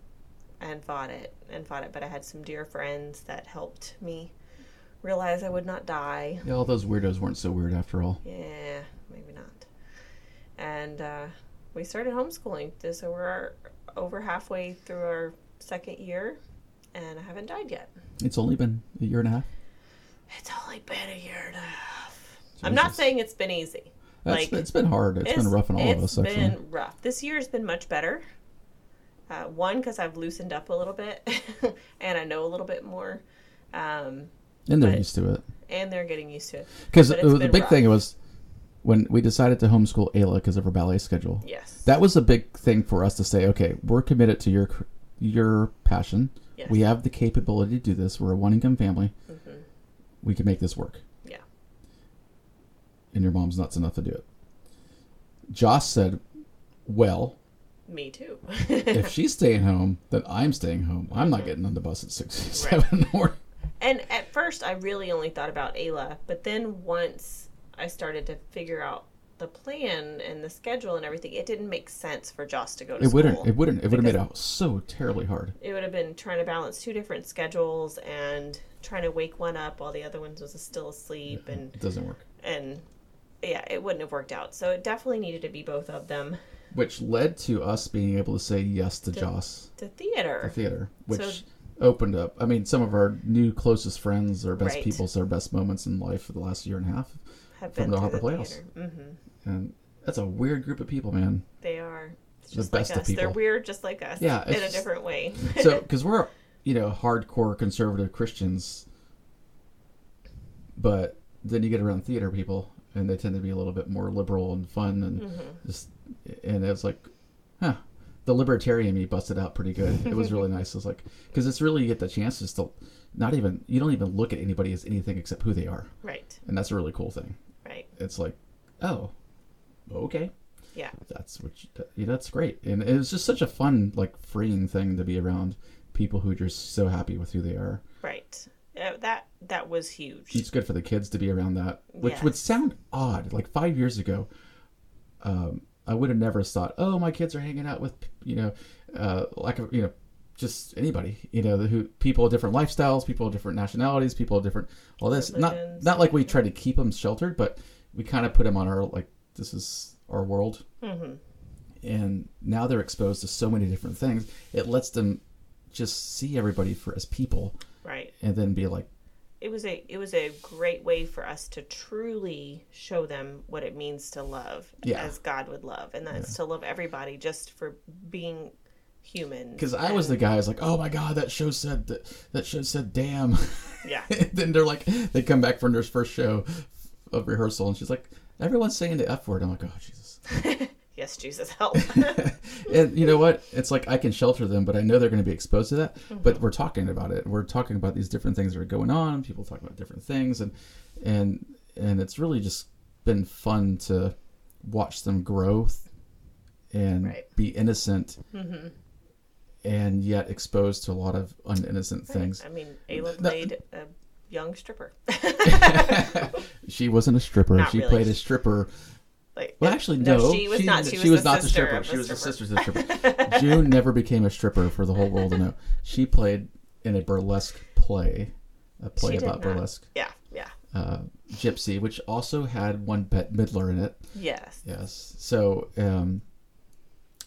and fought it and fought it. But I had some dear friends that helped me realize I would not die. Yeah, all those weirdos weren't so weird after all. Yeah, maybe not. And uh, we started homeschooling. So we're over halfway through our second year, and I haven't died yet. It's only been a year and a half. It's only been a year and a half. I'm not saying it's been easy. That's, like, it's been hard. it's been rough on all of it's us, actually. been rough. This year has been much better. Uh, one, because I've loosened up a little bit, and I know a little bit more, um, And they're but- used to it. and they're getting used to it. Because the big rough. thing was when we decided to homeschool Ayla because of her ballet schedule. Yes. That was a big thing for us to say, okay, we're committed to your your passion. Yes. We have the capability to do this. We're a one income family. Mm-hmm. We can make this work. Yeah. And your mom's nuts enough to do it. Joss said, well, Me too. if she's staying home, then I'm staying home. I'm not getting on the bus at six, seven in the morning. And at first, I really only thought about Ayla, but then once I started to figure out the plan and the schedule and everything, it didn't make sense for Joss to go to It school. wouldn't. It wouldn't. It would have made it so terribly hard. It would have been trying to balance two different schedules and trying to wake one up while the other one was still asleep, and It doesn't work. and yeah, it wouldn't have worked out. So it definitely needed to be both of them. Which led to us being able to say yes to Joss To the theater, theater, which So- opened up. I mean, some of our new closest friends, our best Right. people, our best moments in life for the last year and a half, have from been the Harper the Playhouse. theater. hmm and that's a weird group of people, man. They are It's The just best like of us. They're weird, just like us. Yeah, in a just- different way. So, because we're you know hardcore conservative Christians, but then you get around theater people, and they tend to be a little bit more liberal and fun, and Mm-hmm. just and it's like, huh. The libertarian me busted out pretty good. It was really nice. It was like because it's really you get the chance to not even you don't even look at anybody as anything except who they are, right, and that's a really cool thing. right. It's like, oh, okay. Yeah. that's what you, yeah, that's great, and it was just such a fun, like freeing thing to be around people who are just so happy with who they are. Right. Uh, that that was huge. It's good for the kids to be around that, which would sound odd. Like five years ago, um, I would have never thought, "Oh, my kids are hanging out with you know, uh, like you know, just anybody, you know, who people of different lifestyles, people of different nationalities, people of different all this. Not Religions. not like we try to keep them sheltered, but we kind of put them on our like this is our world, hmm and now they're exposed to so many different things. It lets them just see everybody for as people, Right. and then be like, It was a it was a great way for us to truly show them what it means to love Yeah. as God would love, and that's to love everybody just for being human. Because I was the guy who's like, oh my god, that show said that that show said damn. Yeah. then they're like, they come back from their first show of rehearsal, and she's like, everyone's saying the f word. I'm like, oh Jesus. Yes, Jesus help. and you know what? It's like I can shelter them, but I know they're going to be exposed to that. But mm-hmm. we're talking about it. We're talking about these different things that are going on. People talking about different things, and and and it's really just been fun to watch them grow and Right. be innocent, mm-hmm. and yet exposed to a lot of uninnocent things. I mean, Ayla No. played a young stripper. She wasn't a stripper. Not she really. played a stripper. Like, Well, actually, no, no. she was not. She was, the not the stripper. of She was the sister of the stripper. June never became a stripper for the whole world to know. She played in a burlesque play, a play She about not. burlesque, Yeah, yeah, uh, Gypsy, which also had one Bette Midler in it. yes. Yes. So um,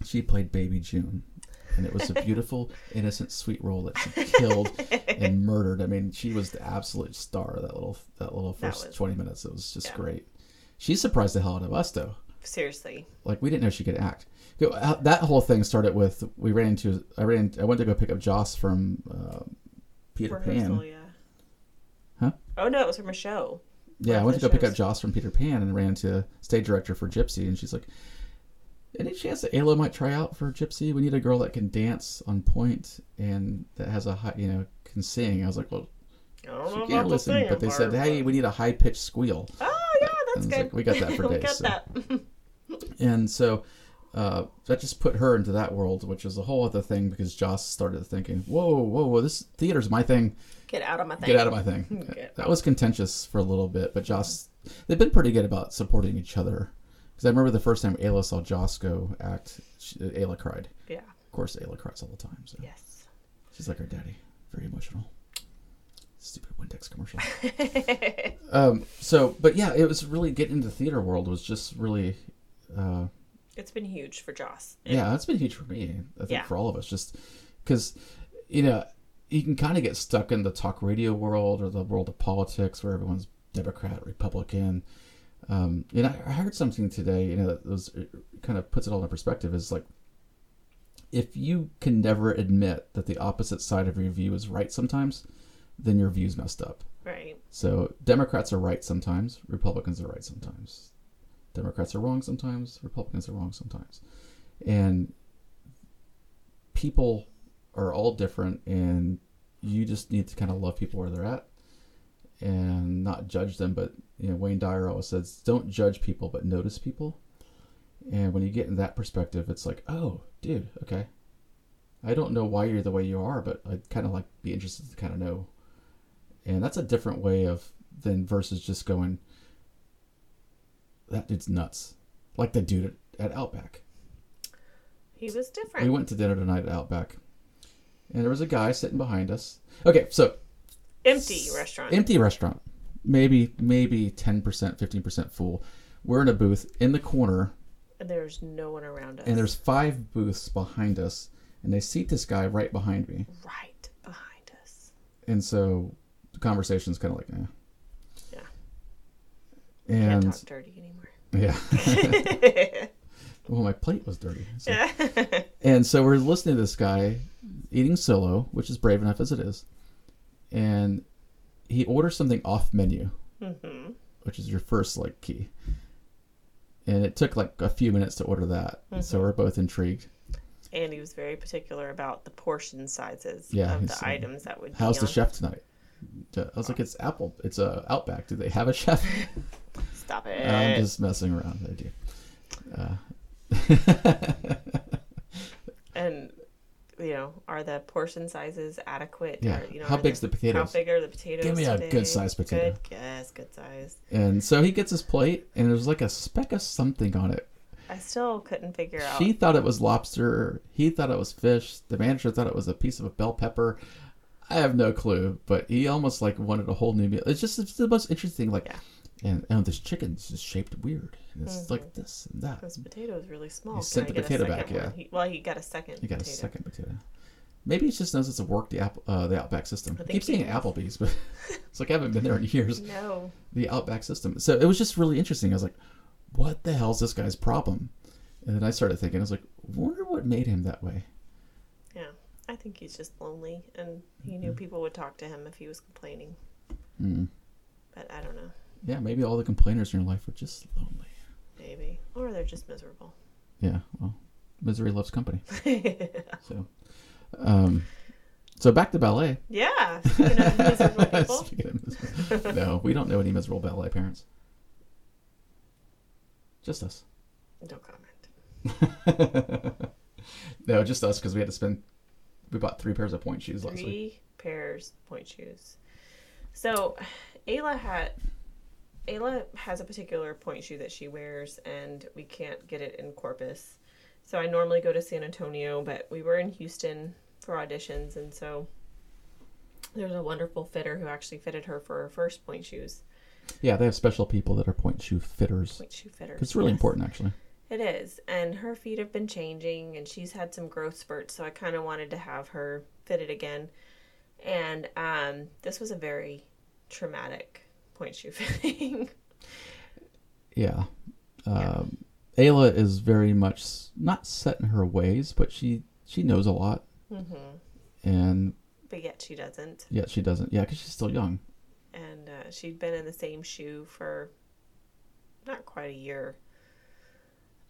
she played Baby June. And it was a beautiful, innocent, sweet role that she killed and murdered. I mean, she was the absolute star of that little that little That first was- twenty minutes. It was just Yeah. great. She surprised the hell out of us, though. Seriously. Like we didn't know she could act. Uh, That whole thing started with we ran into. I ran. I went to go pick up Joss from uh, Peter Rehearsal, Pan. yeah. Huh? Oh no, it was from a show. Yeah, I went to go pick up. Joss from Peter Pan and ran to stage director for Gypsy, and she's like, "Any chance that Ayla might try out for Gypsy? We need a girl that can dance on pointe and that has a high, you know, can sing." I was like, "Well, I don't she can't listen," but they said, "Hey, but- we need a high pitched squeal." Oh yeah, that's good. like, we got that for days, get so. that. And so uh, that just put her into that world, which is a whole other thing because Joss started thinking, "Whoa, whoa, whoa! This theater's my thing. Get out of my thing. Get out of my thing." Get that was contentious for a little bit, but Joss, they've been pretty good about supporting each other. Because I remember the first time Ayla saw Joss go act, she, Ayla cried. Yeah. Of course, Ayla cries all the time. So Yes. she's like her daddy, very emotional. Stupid Windex commercial. um, so, but yeah, it was really getting into the theater world was just really. Uh, It's been huge for Joss. Yeah, that's been huge for me. I think Yeah. for all of us, just because you know you can kind of get stuck in the talk radio world or the world of politics where everyone's Democrat, Republican. Um, and I, I heard something today, you know, that was kind of puts it all in perspective. Is like if you can never admit that the opposite side of your view is right sometimes, then your view's messed up. Right. So Democrats are right sometimes, Republicans are right sometimes. Democrats are wrong sometimes, Republicans are wrong sometimes. And people are all different and you just need to kind of love people where they're at and not judge them but you know Wayne Dyer always says don't judge people but notice people. And when you get in that perspective it's like, "Oh, dude, okay. I don't know why you're the way you are, but I'd kind of like be interested to kind of know and that's a different way of than versus just going that dude's nuts. Like the dude at, at outback. He was different. we went to dinner tonight at outback. And there was a guy sitting behind us. Okay so Empty restaurant. empty restaurant. Maybe maybe 10% 15% full. We're in a booth in the corner. And there's no one around us. and there's five booths behind us. And they seat this guy right behind me. Right behind us. and so the conversation's kind of like eh. Yeah. and Can't talk dirty anymore. yeah well my plate was dirty so. Yeah. And so we're listening to this guy eating solo, which is brave enough as it is. And he orders something off menu, hmm which is your first like key. And it took like a few minutes to order that. So we're both intrigued. And he was very particular about the portion sizes Yeah, of the items that would How's the on. chef tonight? I was like, it's Apple. It's a Outback. Do they have a chef? Stop it. I'm just messing around. They do. Uh, and you know, are the portion sizes adequate? Yeah. Or, you know, How big's the How potatoes? How big are the potatoes? Give me a good-sized potato. Good, yes, good size. And so he gets his plate, and there's like a speck of something on it. I still couldn't figure out. She thought it was lobster. He thought it was fish. The manager thought it was a piece of a bell pepper. I have no clue, but he almost like wanted a whole new meal. It's just it's the most interesting. Like, Yeah. and and this chicken's just shaped weird, and it's Mm-hmm. like this and that. This potato is really small. He sent the potato back, yeah. He, well, he got a second. You got a second potato. Maybe he just knows it's a work the Apple, uh, the Outback system. I I keep he saying. Applebee's, but it's like I haven't been there in years. No. The Outback system. So it was just really interesting. I was like, "What the hell's this guy's problem?" And then I started thinking, I was like, "Wonder what made him that way." Yeah. I think he's just lonely, and he knew people would talk to him if he was complaining. Mm. But I don't know. Yeah, maybe all the complainers in your life are just lonely. Maybe, or they're just miserable. Yeah, well, misery loves company. So, um, so back to ballet. yeah. Speaking of miserable people. Speaking of miserable- no, we don't know any miserable ballet parents. Just us. No comment. no, just us because we had to spend. We bought three pairs of pointe shoes last week. Three pairs pointe shoes. So, Ayla had Ayla has a particular pointe shoe that she wears, and we can't get it in Corpus. So I normally go to San Antonio, but we were in Houston for auditions, and so there's a wonderful fitter who actually fitted her for her first pointe shoes. Yeah, they have special people that are pointe shoe fitters. Pointe shoe fitters. It's really yes. important, actually. It is, and her feet have been changing, and she's had some growth spurts. So I kind of wanted to have her fitted again, and um, this was a very traumatic pointe shoe fitting. Yeah. Um, Ayla is very much not set in her ways, but she she knows a lot, hmm and But yet she doesn't, yet she doesn't. Yeah, because she's still young. and uh, she'd been in the same shoe for not quite a year.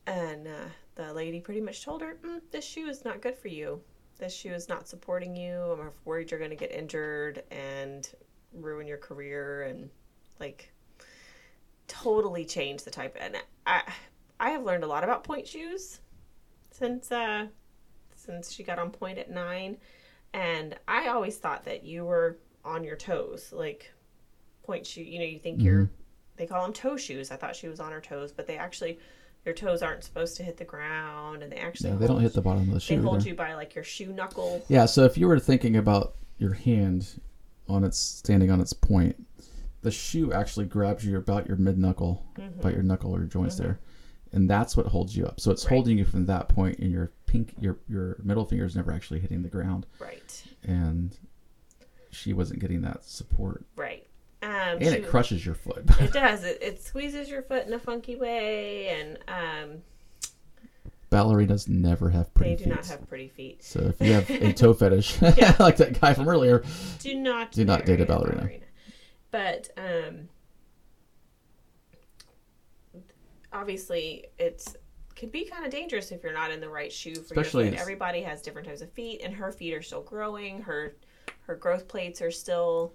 And uh, the lady pretty much told her, mm, "This shoe is not good for you. This shoe is not supporting you. I'm worried you're going to get injured and ruin your career and like totally change the type." And I, I have learned a lot about pointe shoes since uh, since she got on pointe at nine, and I always thought that you were on your toes, like pointe shoe. You know, you think you're. They call them toe shoes. I thought she was on her toes, but they actually, your toes aren't supposed to hit the ground, and they actually Yeah, they don't hit the bottom of the shoe. They hold either. you by like your shoe knuckle. Yeah, so if you were thinking about your hand on its standing on its point, the shoe actually grabs you about your mid knuckle, about your knuckle or your joints there, and that's what holds you up. So it's Mm-hmm. Right. holding you from that point, and your pink, your your middle finger is never actually hitting the ground, Right, and she wasn't getting that support, right. Um, and she- it crushes your foot. It does. It, it squeezes your foot in a funky way, and um, Ballerinas never have pretty. Feet. They do feet. not have pretty feet. So if you have a toe fetish, like that guy from earlier, Do not Do not date a ballerina. But um, obviously, it's can be kind of dangerous if you're not in the right shoe for Especially your foot. Everybody has different types of feet, and her feet are still growing. Her her growth plates are still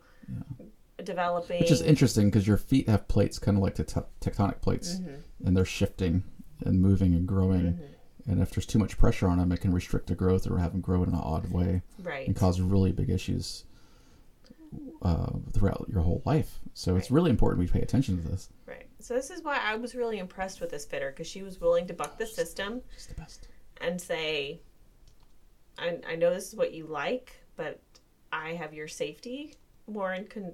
developing. which is interesting because your feet have plates, kind of like the te- tectonic plates, Mm-hmm. and they're shifting and moving and growing. And if there's too much pressure on them, it can restrict the growth or have them grow in an odd way right. and cause really big issues uh, throughout your whole life. So it's really important we pay attention to this. Right. So this is why I was really impressed with this fitter because she was willing to buck the system It's the best. and say, I, I know this is what you like, but I have your safety more in con-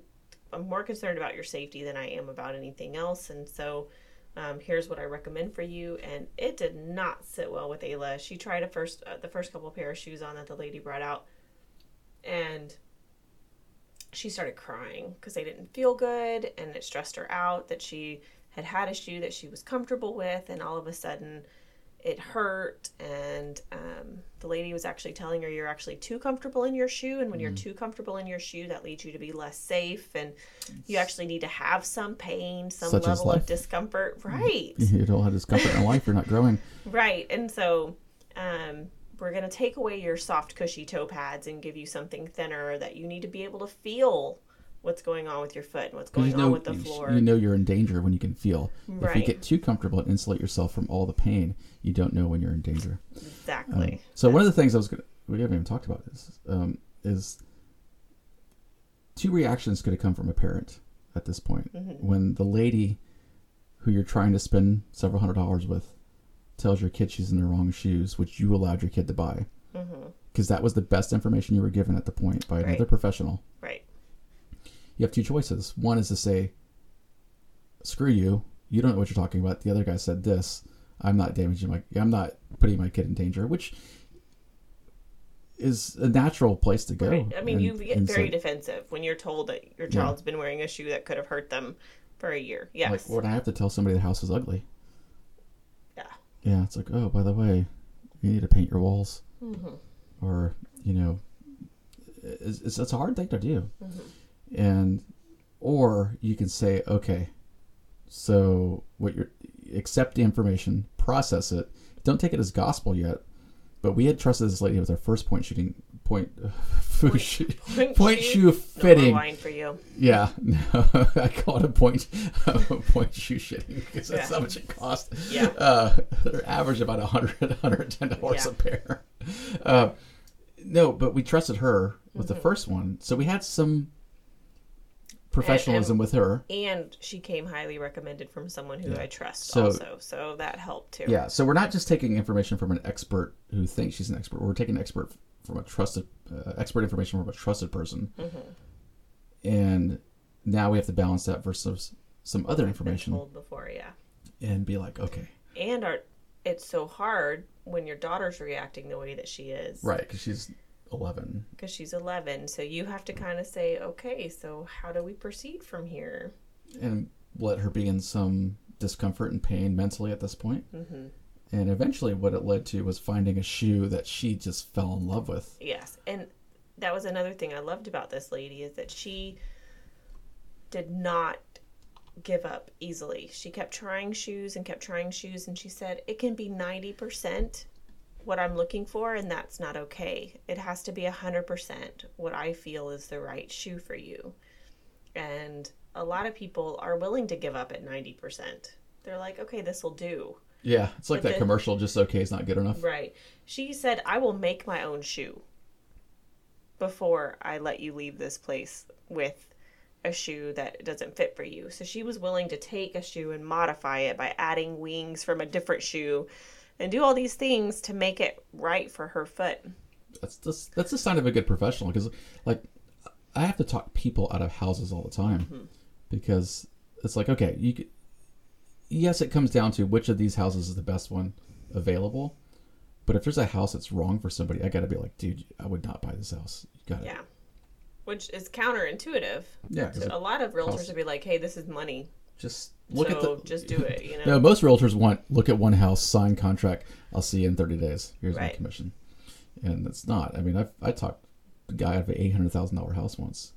I'm more concerned about your safety than I am about anything else. And so um, here's what I recommend for you. And it did not sit well with Ayla. She tried a first uh, the first couple pair of shoes on that the lady brought out, and she started crying because they didn't feel good, and it stressed her out that she had had a shoe that she was comfortable with, and all of a sudden it hurt and um, the lady was actually telling her you're actually too comfortable in your shoe and when Mm. you're too comfortable in your shoe that leads you to be less safe and you actually need to have some pain some level of. Discomfort right You don't have discomfort in life, you're not growing. right and so um, we're going to take away your soft cushy toe pads and give you something thinner that you need to be able to feel what's going on with your foot and what's going you know, on with the you- floor. You know you're in danger when you can feel. Right. If you get too comfortable and insulate yourself from all the pain, you don't know when you're in danger. Um, exactly. so one of the things I was gonna, we haven't even talked about this, um, is two reactions could have come from a parent at this point. When the lady who you're trying to spend several hundred dollars with tells your kid she's in the wrong shoes, which you allowed your kid to buy, because that was the best information you were given at the point by another professional. right. You have two choices. One is to say, "Screw you! You don't know what you're talking about." The other guy said this. I'm not damaging my. I'm not putting my kid in danger, which is a natural place to go. Right. I mean, And- you get very so, defensive when you're told that your child's been wearing a shoe that could have hurt them for a year. Yes. like when I have to tell somebody the house is ugly. yeah. Yeah, it's like, oh, by the way, you need to paint your walls, Mm-hmm. or you know, it's, it's, it's a hard thing to do, Mm-hmm. And or you can say, okay, so what you're accept the information, process it, don't take it as gospel yet. But we had trusted this lady with our first point shooting point food shoe, Point point shoe? shoe No fitting. wine for you. Yeah, no, I call it a point point shoe shitting because that's Yeah. how much it costs. Yeah. uh, they're average about 100 110 dollars Yeah. a pair. Uh, no, but we trusted her with Mm-hmm. the first one, so we had some professionalism with her. And she came highly recommended from someone who I trust So- also. So that helped too. Yeah, so we're not just taking information from an expert who thinks she's an expert. We're taking expert from a trusted uh, expert information from a trusted person, Mm-hmm. and now we have to balance that versus some other information told before, yeah. and be like, okay, And our, it's so hard when your daughter's reacting the way that she is. right, because she's eleven. Because she's 11. So you have to kind of say, okay, so how do we proceed from here? and let her be in some discomfort and pain mentally at this point. Mm-hmm. And eventually, what it led to was finding a shoe that she just fell in love with. Yes, and that was another thing I loved about this lady is that she did not give up easily. She kept trying shoes and kept trying shoes and she said it can be 90% what I'm looking for and that's not okay. It has to be 100% what I feel is the right shoe for you. And a lot of people are willing to give up at 90%. They're like, "Okay, this will do." Yeah, it's like But that then- commercial. Just okay is not good enough. Right. She said, I will make my own shoe before I let you leave this place with a shoe that doesn't fit for you. So she was willing to take a shoe and modify it by adding wings from a different shoe and do all these things to make it right for her foot. That's just, that's a sign of a good professional because, like, I have to talk people out of houses all the time Mm-hmm. because it's like, okay, you could, yes, it comes down to which of these houses is the best one available. But if there's a house that's wrong for somebody, I got to be like, dude, I would not buy this house. You got to, Yeah. Which is counterintuitive. Yeah. So a lot of realtors would be like, hey, this is money. Just look so at the just do it, you know? No, most realtors want look at one house, sign contract. I'll see you in thirty days. Here's my commission, and it's not. I mean, I I talked a guy out of an eight hundred thousand dollar house once.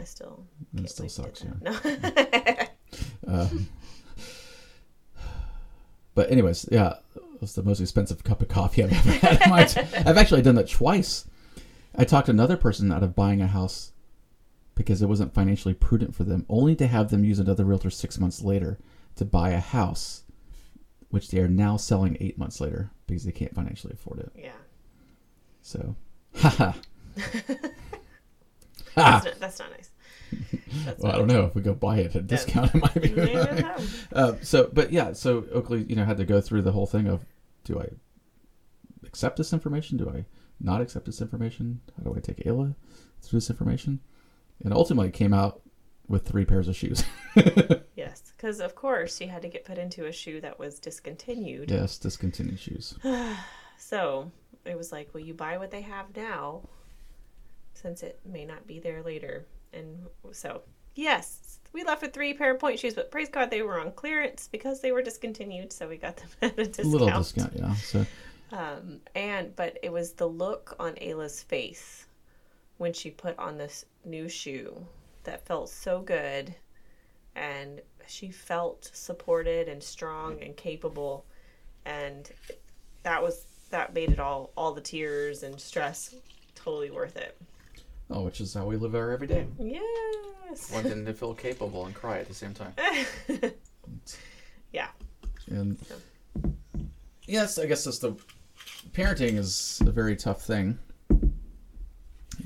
I still it still sucks. Yeah. No. Uh, but anyways, yeah, it was the most expensive cup of coffee I've ever had. In my t- I've actually done that twice. I talked another person out of buying a house because it wasn't financially prudent for them, only to have them use another realtor six months later to buy a house, which they are now selling eight months later because they can't financially afford it. yeah. So, haha. That's not, that's not nice. That's Well, I don't know if we go buy it at a discount. It might be. Uh, so, but yeah, so Oakley, you know, had to go through the whole thing of, do I accept this information? Do I not accept this information? How do I take Ayla through this information? And ultimately came out with three pairs of shoes. Yes, because of course she had to get put into a shoe that was discontinued. yes, discontinued shoes. So it was like, well, you buy what they have now, since it may not be there later. And so, yes, we left with three pair of pointe shoes, but praise God they were on clearance because they were discontinued. So we got them at a discount. A little discount, yeah. So, Um, and but it was the look on Ayla's face when she put on this new shoe that felt so good, and she felt supported and strong and capable, and that was that made it all all the tears and stress totally worth it. Oh, which is how we live our every day. Yes. Wanting to feel capable and cry at the same time. yeah. And yes, I guess that's the parenting is a very tough thing,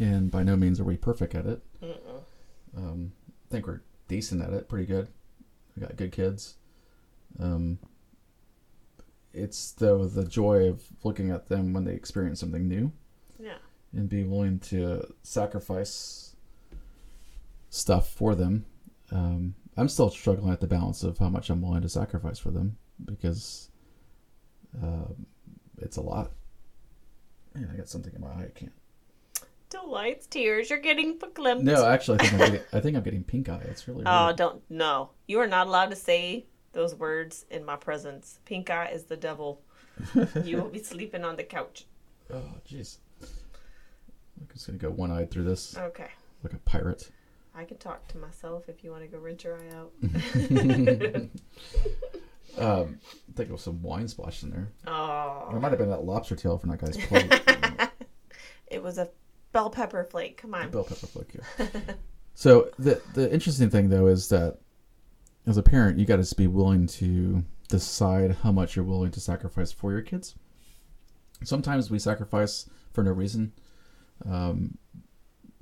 and by no means are we perfect at it. Um, I think we're decent at it, pretty good. We got good kids. Um, it's though the joy of looking at them when they experience something new Yeah. and be willing to sacrifice stuff for them. Um, I'm still struggling at the balance of how much I'm willing to sacrifice for them because um, it's a lot. And I got something in my eye. I can't. Delights, tears. You're getting verklempt. No, actually, I think I'm getting, I think I'm getting pink eye. It's really. Oh, weird. don't. No. You are not allowed to say those words in my presence. Pink eye is the devil. you will be sleeping on the couch. Oh, jeez. I'm just gonna go one eyed through this Okay. like a pirate. I can talk to myself if you want to go rinse your eye out. Um, I think there was some wine splashed in there. oh. It might have been that lobster tail from that guy's plate. It was a bell pepper flake. Come on. Bell pepper flake, yeah. so the the interesting thing though is that as a parent, you got to be willing to decide how much you're willing to sacrifice for your kids. Sometimes we sacrifice for no reason, um,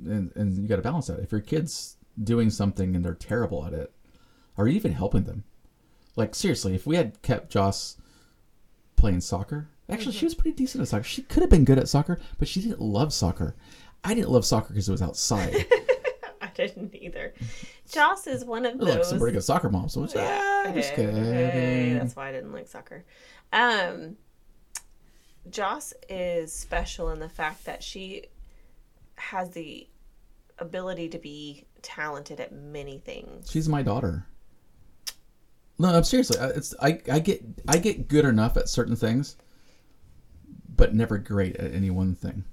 and and you got to balance that. If your kid's doing something and they're terrible at it, are you even helping them? Like seriously, if we had kept Joss playing soccer, actually she was pretty decent at soccer. She could have been good at soccer, but she didn't love soccer. I didn't love soccer because it was outside. I didn't either. Joss is one of They're like those. some pretty good soccer moms. So it's, ah, I'm just Hey, kidding. hey, that's why I didn't like soccer. Um, Joss is special in the fact that she has the ability to be talented at many things. She's my daughter. No, I'm seriously. It's I, I get I get good enough at certain things, but never great at any one thing.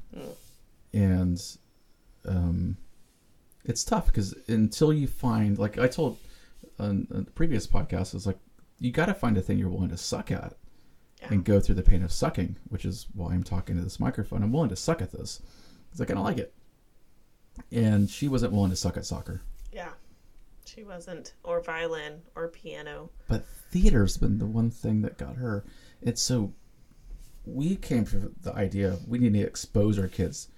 And um, it's tough because until you find, like I told on, on the previous podcast, is like you got to find a thing you're willing to suck at and go through the pain of sucking, which is why I'm talking to this microphone. I'm willing to suck at this because I kind of like it. And she wasn't willing to suck at soccer. Yeah, she wasn't, or violin, or piano. but theater's been the one thing that got her. It's so we came to the idea of we need to expose our kids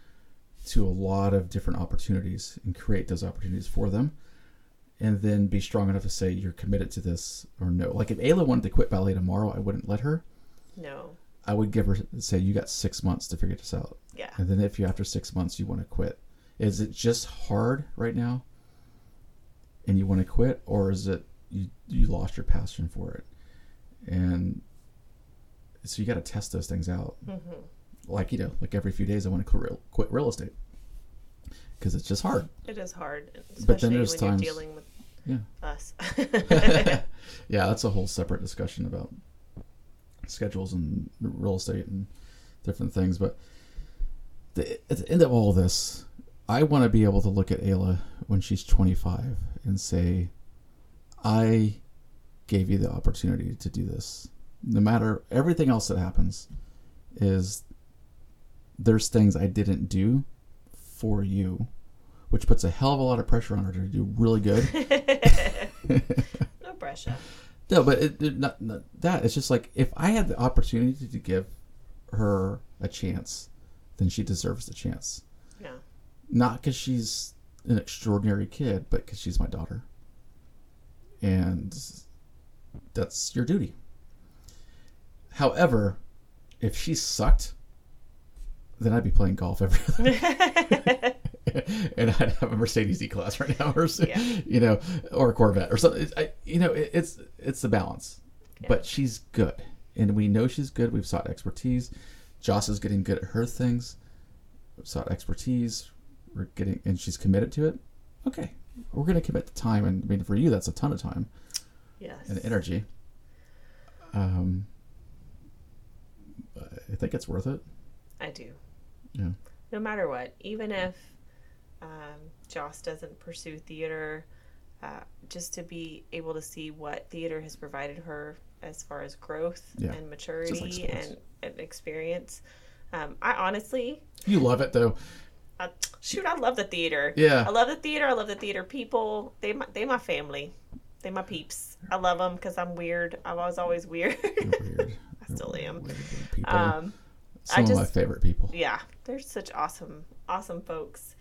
to a lot of different opportunities and create those opportunities for them and then be strong enough to say you're committed to this or no. Like if Ayla wanted to quit ballet tomorrow, I wouldn't let her. No. I would give her say you got six months to figure this out. Yeah. And then if you after six months you want to quit, is it just hard right now? And you want to quit, or is it you you lost your passion for it? And so you got to test those things out. Mm-hmm. Like you know, like every few days I want to quit real, quit real estate because it's just hard. It is hard, especially But then there's when times- you're dealing with Yeah. us. yeah, that's a whole separate discussion about schedules and real estate and different things. But the, at the end of all this, I want to be able to look at Ayla when she's 25 and say, I gave you the opportunity to do this. No matter everything else that happens, is there's things I didn't do for you, which puts a hell of a lot of pressure on her to do really good. no pressure. No, but it, it- not, not that. It's just like if I had the opportunity to give her a chance, then she deserves the chance. Yeah. Not because she's an extraordinary kid, but because she's my daughter. And that's your duty. However, if she sucked, then I'd be playing golf every other and I'd have a Mercedes E class right now, or Yeah. you know, or a Corvette or something. I, you know, it, it's it's the balance. But she's good, and we know she's good. We've sought expertise. Joss is getting good at her things. We've sought expertise. We're getting, and she's committed to it. Okay, we're gonna commit the time, and I mean, for you, that's a ton of time Yes. and energy. Um, I think it's worth it. I do. Yeah. No matter what, even if um, Joss doesn't pursue theater, uh, just to be able to see what theater has provided her as far as growth Yeah. and maturity sports. and, and experience. Um, I honestly, You love it though. I, Shoot, I love the theater. Yeah. I love the theater. I love the theater people. They my, they my family. They my peeps. I love them because I'm weird. I was always weird. Weird. I still am. Weird, weird people. Um, Some I of my favorite people. yeah, they're such awesome, awesome folks.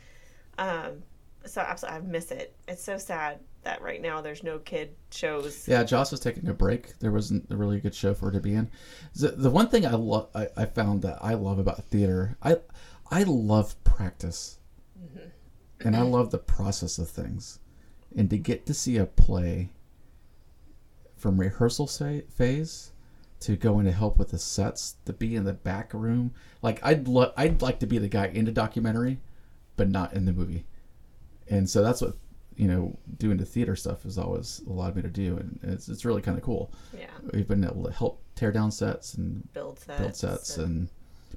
Um, so absolutely, I miss it. It's so sad that right now there's no kid shows. Yeah, Joss was taking a break. There wasn't a really good show for her to be in. The, the one thing I love, I, I found that I love about theater, I, I love practice, and I love the process of things, and to get to see a play from rehearsal sa- phase to go in to help with the sets, to be in the back room. Like I'd lo- I'd like to be the guy in the documentary, but not in the movie. And so that's what you know doing the theater stuff has always allowed me to do, and it's it's really kind of cool. Yeah, We've been able to help tear down sets and build sets. build sets and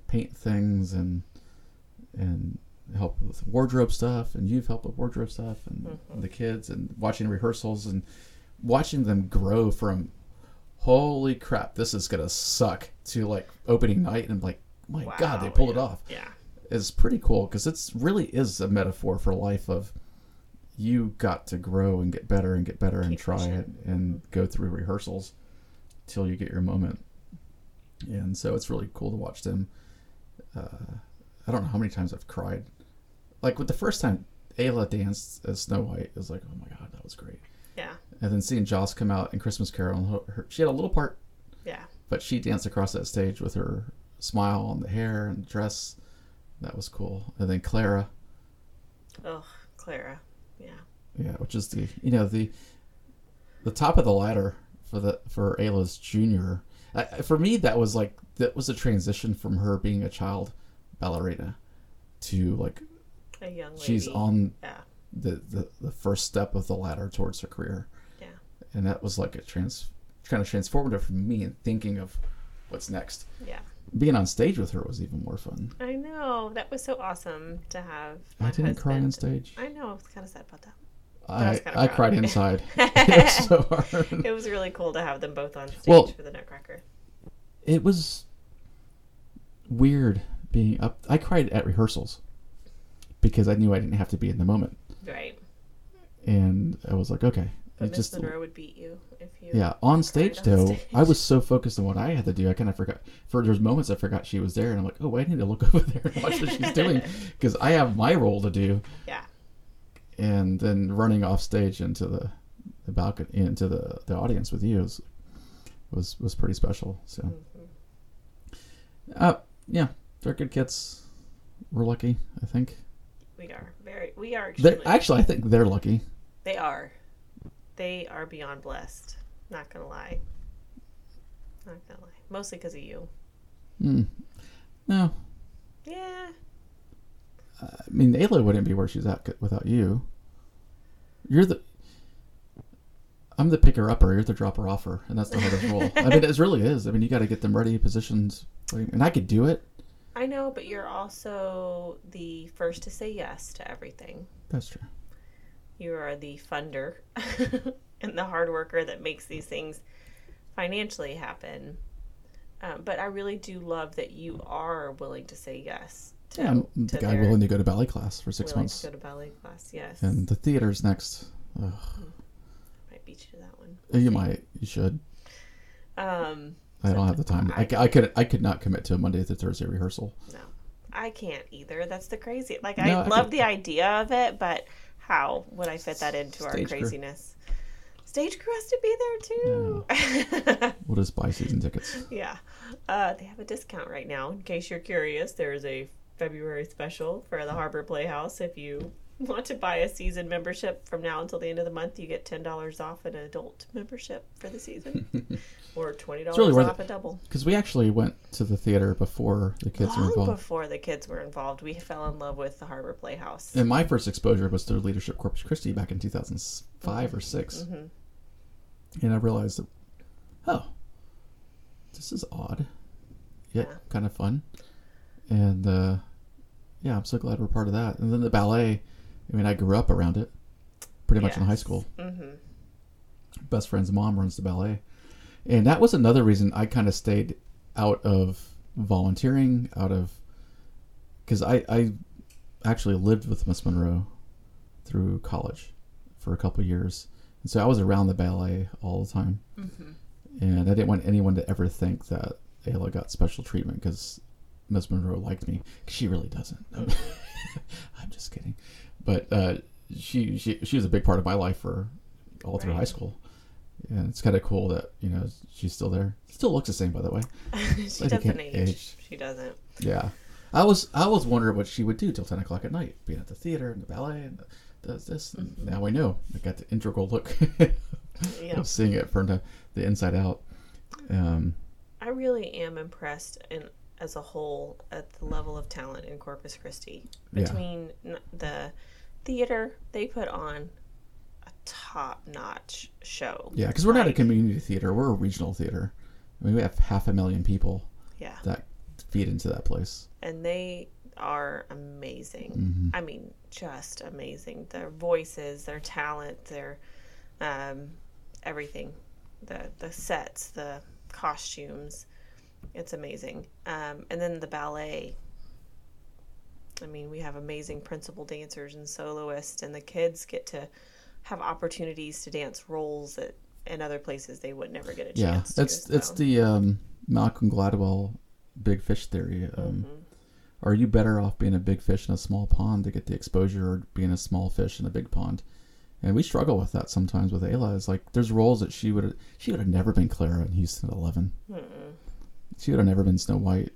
paint things and and help with wardrobe stuff and you've helped with wardrobe stuff and Mm-hmm. the kids and watching rehearsals and watching them grow from holy crap this is gonna suck to like opening night and like my god they Wow, pulled it off. Yeah, it's pretty cool because it's really is a metaphor for life of you got to grow and get better and get better and try pushing. it and go through rehearsals till you get your moment. And so it's really cool to watch them uh, i don't know how many times i've cried. Like with the first time ayla danced as snow white it was like oh my god that was great. Yeah, and then seeing joss come out in christmas carol and her, her, she had a little part yeah. but she danced across that stage with her smile and the hair and the dress that was cool and then clara Oh, Clara. Yeah, Yeah, which is the you know the the top of the ladder for the for Ayla's junior. I, for me, that was like that was a transition from her being a child ballerina to like a young lady. she's on Yeah, the, the the first step of the ladder towards her career, and that was like a trans kind of transformative for me and thinking of what's next. yeah. Being on stage with her was even more fun. I know that was so awesome to have. I didn't cry on stage. I know. I was kind of sad about that. I I, I cried inside. it was so hard. It was really cool to have them both on stage Well- for the Nutcracker. it was weird being up. I cried at rehearsals because I knew I didn't have to be in the moment, Right. and I was like, okay, But Miss just Monroe would beat you if you. yeah. On stage on though, stage. I was so focused on what I had to do, I kind of forgot. For there's moments I forgot she was there, and I'm like, oh, I need to look over there and watch what she's doing because I have my role to do, Yeah. and then running off stage into the the balcony into the the audience with you was was was pretty special. So. Mm-hmm. Uh, yeah, they're good kids. We're lucky, I think. We are very. We are. Actually, I think they're lucky. they are. They are beyond blessed. Not gonna lie. Not gonna lie. Mostly because of you. Mm. No, Yeah. I mean Ayla wouldn't be where she's at without you. You're the. I'm the picker upper. You're the dropper offer, and that's the hardest role. I mean, it really is. I mean, you got to get them ready, positions, and I could do it. I know, but you're also the first to say yes to everything. That's true. You are the funder and the hard worker that makes these things financially happen. Um, but I really do love that you are willing to say yes to, Yeah, I'm the to guy willing to go to ballet class for six willing months, to go to ballet class. Yes, and the theater's next. Ugh. might beat you to that one. You might, you should. Um, I don't have the time. I, I could, I could not commit to a Monday through Thursday rehearsal. no, I can't either. That's the crazy. Like No, I I love could- the idea of it, but how would I fit that into our Stage crew. craziness? Stage crew has to be there too. We'll just buy season tickets. Yeah. Uh, they have a discount right now. In case you're curious, there is a February special for the Harbor Playhouse. If you want to buy a season membership from now until the end of the month, you get $10 off an adult membership for the season or $20 really worth off a double. Because we actually went to the theater before the kids were Long involved. before the kids were involved, we fell in love with the Harbor Playhouse. And my first exposure was to Leadership Corpus Christi back in 2005 or 6 Mm-hmm. And I realized that, oh, this is odd, yet Yeah. kind of fun. And uh, yeah, I'm so glad we're part of that. And then the ballet, I mean, I grew up around it pretty much in high Yes. school. hmm best friend's mom runs the ballet and that was another reason i kind of stayed out of volunteering out of because I, I actually lived with Miss Monroe through college for a couple years, and so I was around the ballet all the time. And I didn't want anyone to ever think that Ayla got special treatment because Miss Monroe liked me. she really doesn't. I'm just kidding, but uh, she she she was a big part of my life for all through Right. high school. And it's kind of cool that you know she's still there. She still looks the same, by the way. she Like doesn't age. age. She doesn't. Yeah, I was I was wondering what she would do till ten o'clock at night, being at the theater and the ballet and does this. And now I know. I got the integral look Yeah. of seeing it from the, the inside out. Um, I really am impressed in as a whole at the level of talent in Corpus Christi. Between n- the theater, they put on a top-notch show. yeah, because we're not a community theater; we're a regional theater. I mean, we have half a million people Yeah, that feed into that place. and they are amazing. Mm-hmm. I mean, just amazing. Their voices, their talent, their um, everything, the the sets, the costumes. It's amazing. Um, and then the ballet. I mean, we have amazing principal dancers and soloists, and the kids get to have opportunities to dance roles that in other places they would never get a Yeah, chance to. it's it's so. the um, Malcolm Gladwell big fish theory. Um, Mm-hmm. Are you better off being a big fish in a small pond to get the exposure, or being a small fish in a big pond? And we struggle with that sometimes with Ayla. It's like there's roles that she would she would have never been Clara in Houston at 11. She would have never been Snow White.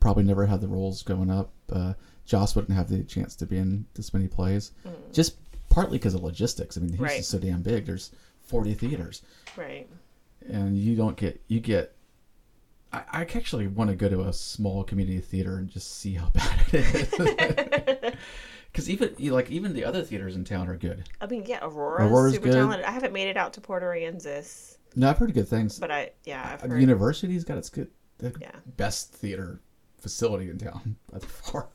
Probably never had the roles going up. Uh, Joss wouldn't have the chance to be in this many plays, just partly because of logistics. I mean, Houston's Right. so damn big. There's 40 theaters right. and you don't get you get I, I actually want to go to a small community theater and just see how bad it is because even like even the other theaters in town are good I mean, yeah, Aurora Aurora's super good. talented. I haven't made it out to Port Aransas, no i've heard good things but I yeah, I've heard. the university's got its good the Yeah. best theater facility in town by far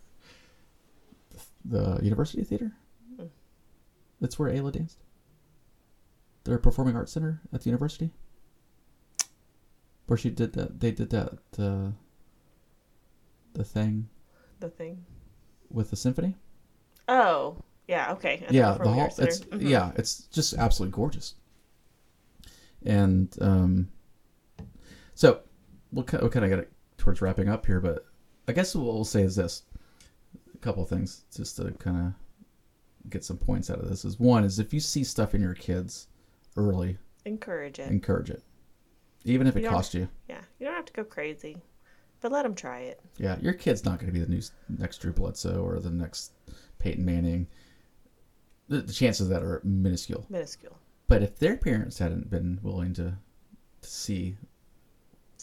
the university theater that's where ayla danced their performing arts center at the university where she did that they did that uh, the thing the thing. with the symphony. Oh, yeah, okay. yeah, the hall. It's Mhm. yeah, it's just absolutely gorgeous. And um, so we'll kind we'll kind of get it towards wrapping up here, but I guess what we'll say is this: a couple of things just to kind of get some points out of this. Is one is if you see stuff in your kids early, Encourage it. encourage it, even if it You don't- costs you. yeah, you don't have to go crazy, but let them try it. Yeah, your kid's not going to be the new, next Drew Bledsoe or the next Peyton Manning. The, the chances of that are minuscule. Minuscule. But if their parents hadn't been willing to, to see,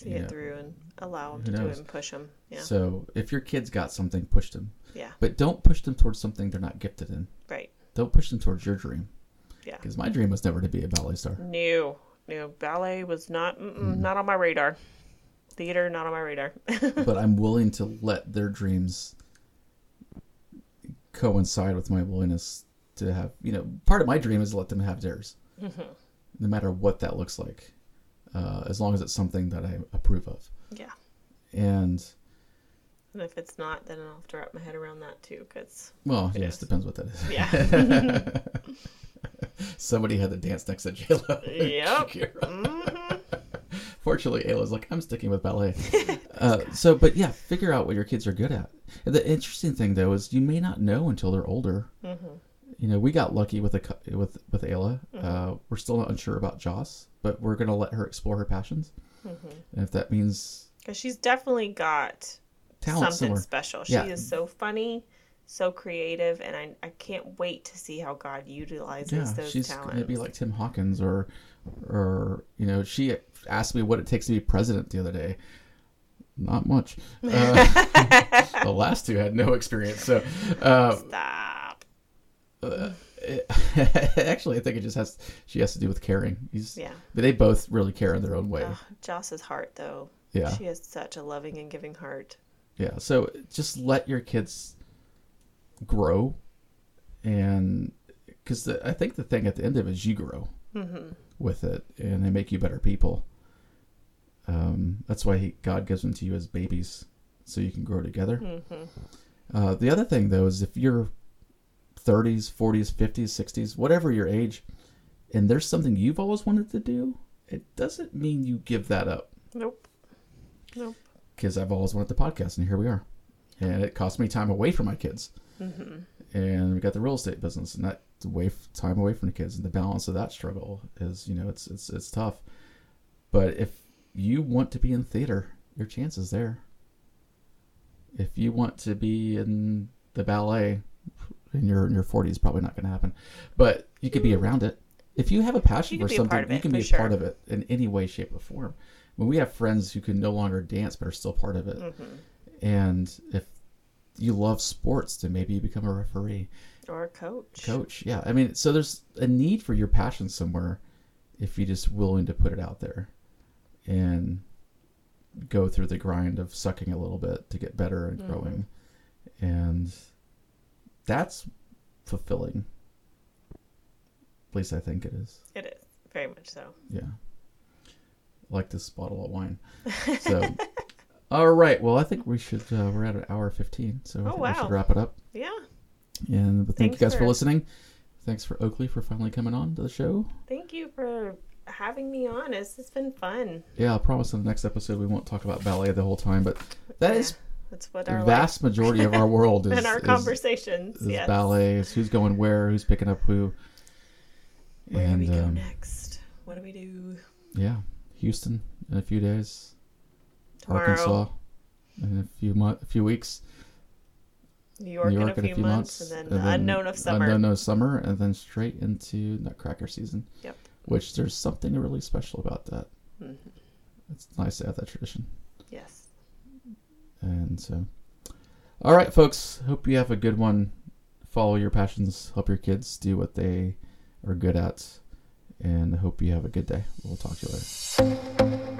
See it through and allow them to do it and push them. Yeah, so if your kid's got something, push them. yeah, But don't push them towards something they're not gifted in. right. Don't push them towards your dream. Yeah. Because my dream was never to be a ballet star. No, no, ballet was not Hmm. not on my radar. Theater not on my radar. but I'm willing to let their dreams coincide with my willingness to have, you know, part of my dream is to let them have theirs, no matter what that looks like, uh, as long as it's something that I approve of. yeah, And and if it's not, then I'll have to wrap my head around that too. Cause well, It yes, is. depends what that is. yeah, Somebody had to dance next to J Lo. Yep. Mm-hmm. Fortunately, Ayla's like, I'm sticking with ballet. uh, so, but yeah, figure out what your kids are good at. The interesting thing though is you may not know until they're older. Mm-hmm. You know, we got lucky with a with with Ayla. Uh, we're still not unsure about Joss, but we're gonna let her explore her passions. Mm-hmm. And if that means because she's definitely got talent something somewhere, special. She Yeah. is so funny, so creative, and I, I can't wait to see how God utilizes yeah, those she's talents. gonna be like Tim Hawkins or or you know, she asked me what it takes to be president the other day. Not much. Uh, the last two had no experience, so. Uh, Stop. actually, I think it just has she has to do with caring. He's, Yeah. but they both really care in their own way. Ugh, Joss's heart, though. Yeah. She has such a loving and giving heart. Yeah, so just let your kids grow, and because I think the thing at the end of it is you grow with it, and they make you better people. Um, that's why he, God gives them to you as babies, so you can grow together. Uh, the other thing though is if you're 30s, 40s, 50s, 60s, whatever your age, and there's something you've always wanted to do, it doesn't mean you give that up. Nope. Nope. Because I've always wanted the podcast, and here we are. And it cost me time away from my kids. Mm-hmm. And we got the real estate business, and that way time away from the kids, and the balance of that struggle is, you know, it's it's it's tough. But if you want to be in theater, your chance is there. If you want to be in the ballet, in your in your forties, probably not going to happen. But you could be around it. If you have a passion for can be a something, you can be a sure. part of it in any way, shape, or form. When we have friends who can no longer dance but are still part of it, Mm-hmm. and if you love sports, then maybe you become a referee, Or a coach. coach. Yeah, I mean, so there's a need for your passion somewhere if you're just willing to put it out there and go through the grind of sucking a little bit to get better and growing, and that's fulfilling. At least I think it is. It is very much so. Yeah. Like this bottle of wine. So, all right. Well, I think we should. Uh, we're at an hour fifteen, so I Oh, think we should wrap it up. Yeah. And but thank Thanks you guys for, for- listening. Thanks for Oakley for finally coming on to the show. Thank you for having me on. It's, it's been fun. Yeah, I'll promise in the next episode we won't talk about ballet the whole time, but that is Yeah, That's what the our vast majority of our world is, and our conversations. is yes. ballet. Who's going where, who's picking up who. Where and do we go um, next? What do we do yeah, Houston in a few days. tomorrow? Arkansas in a few month, a few weeks. New York, New York in a few, months, and then the unknown of summer. Unknown of summer, and then straight into Nutcracker season. Yep. Which there's something really special about that. Mhm. It's nice to have that tradition. And so, all right, folks. Hope you have a good one. Follow your passions. Help your kids do what they are good at. And I hope you have a good day. We'll talk to you later.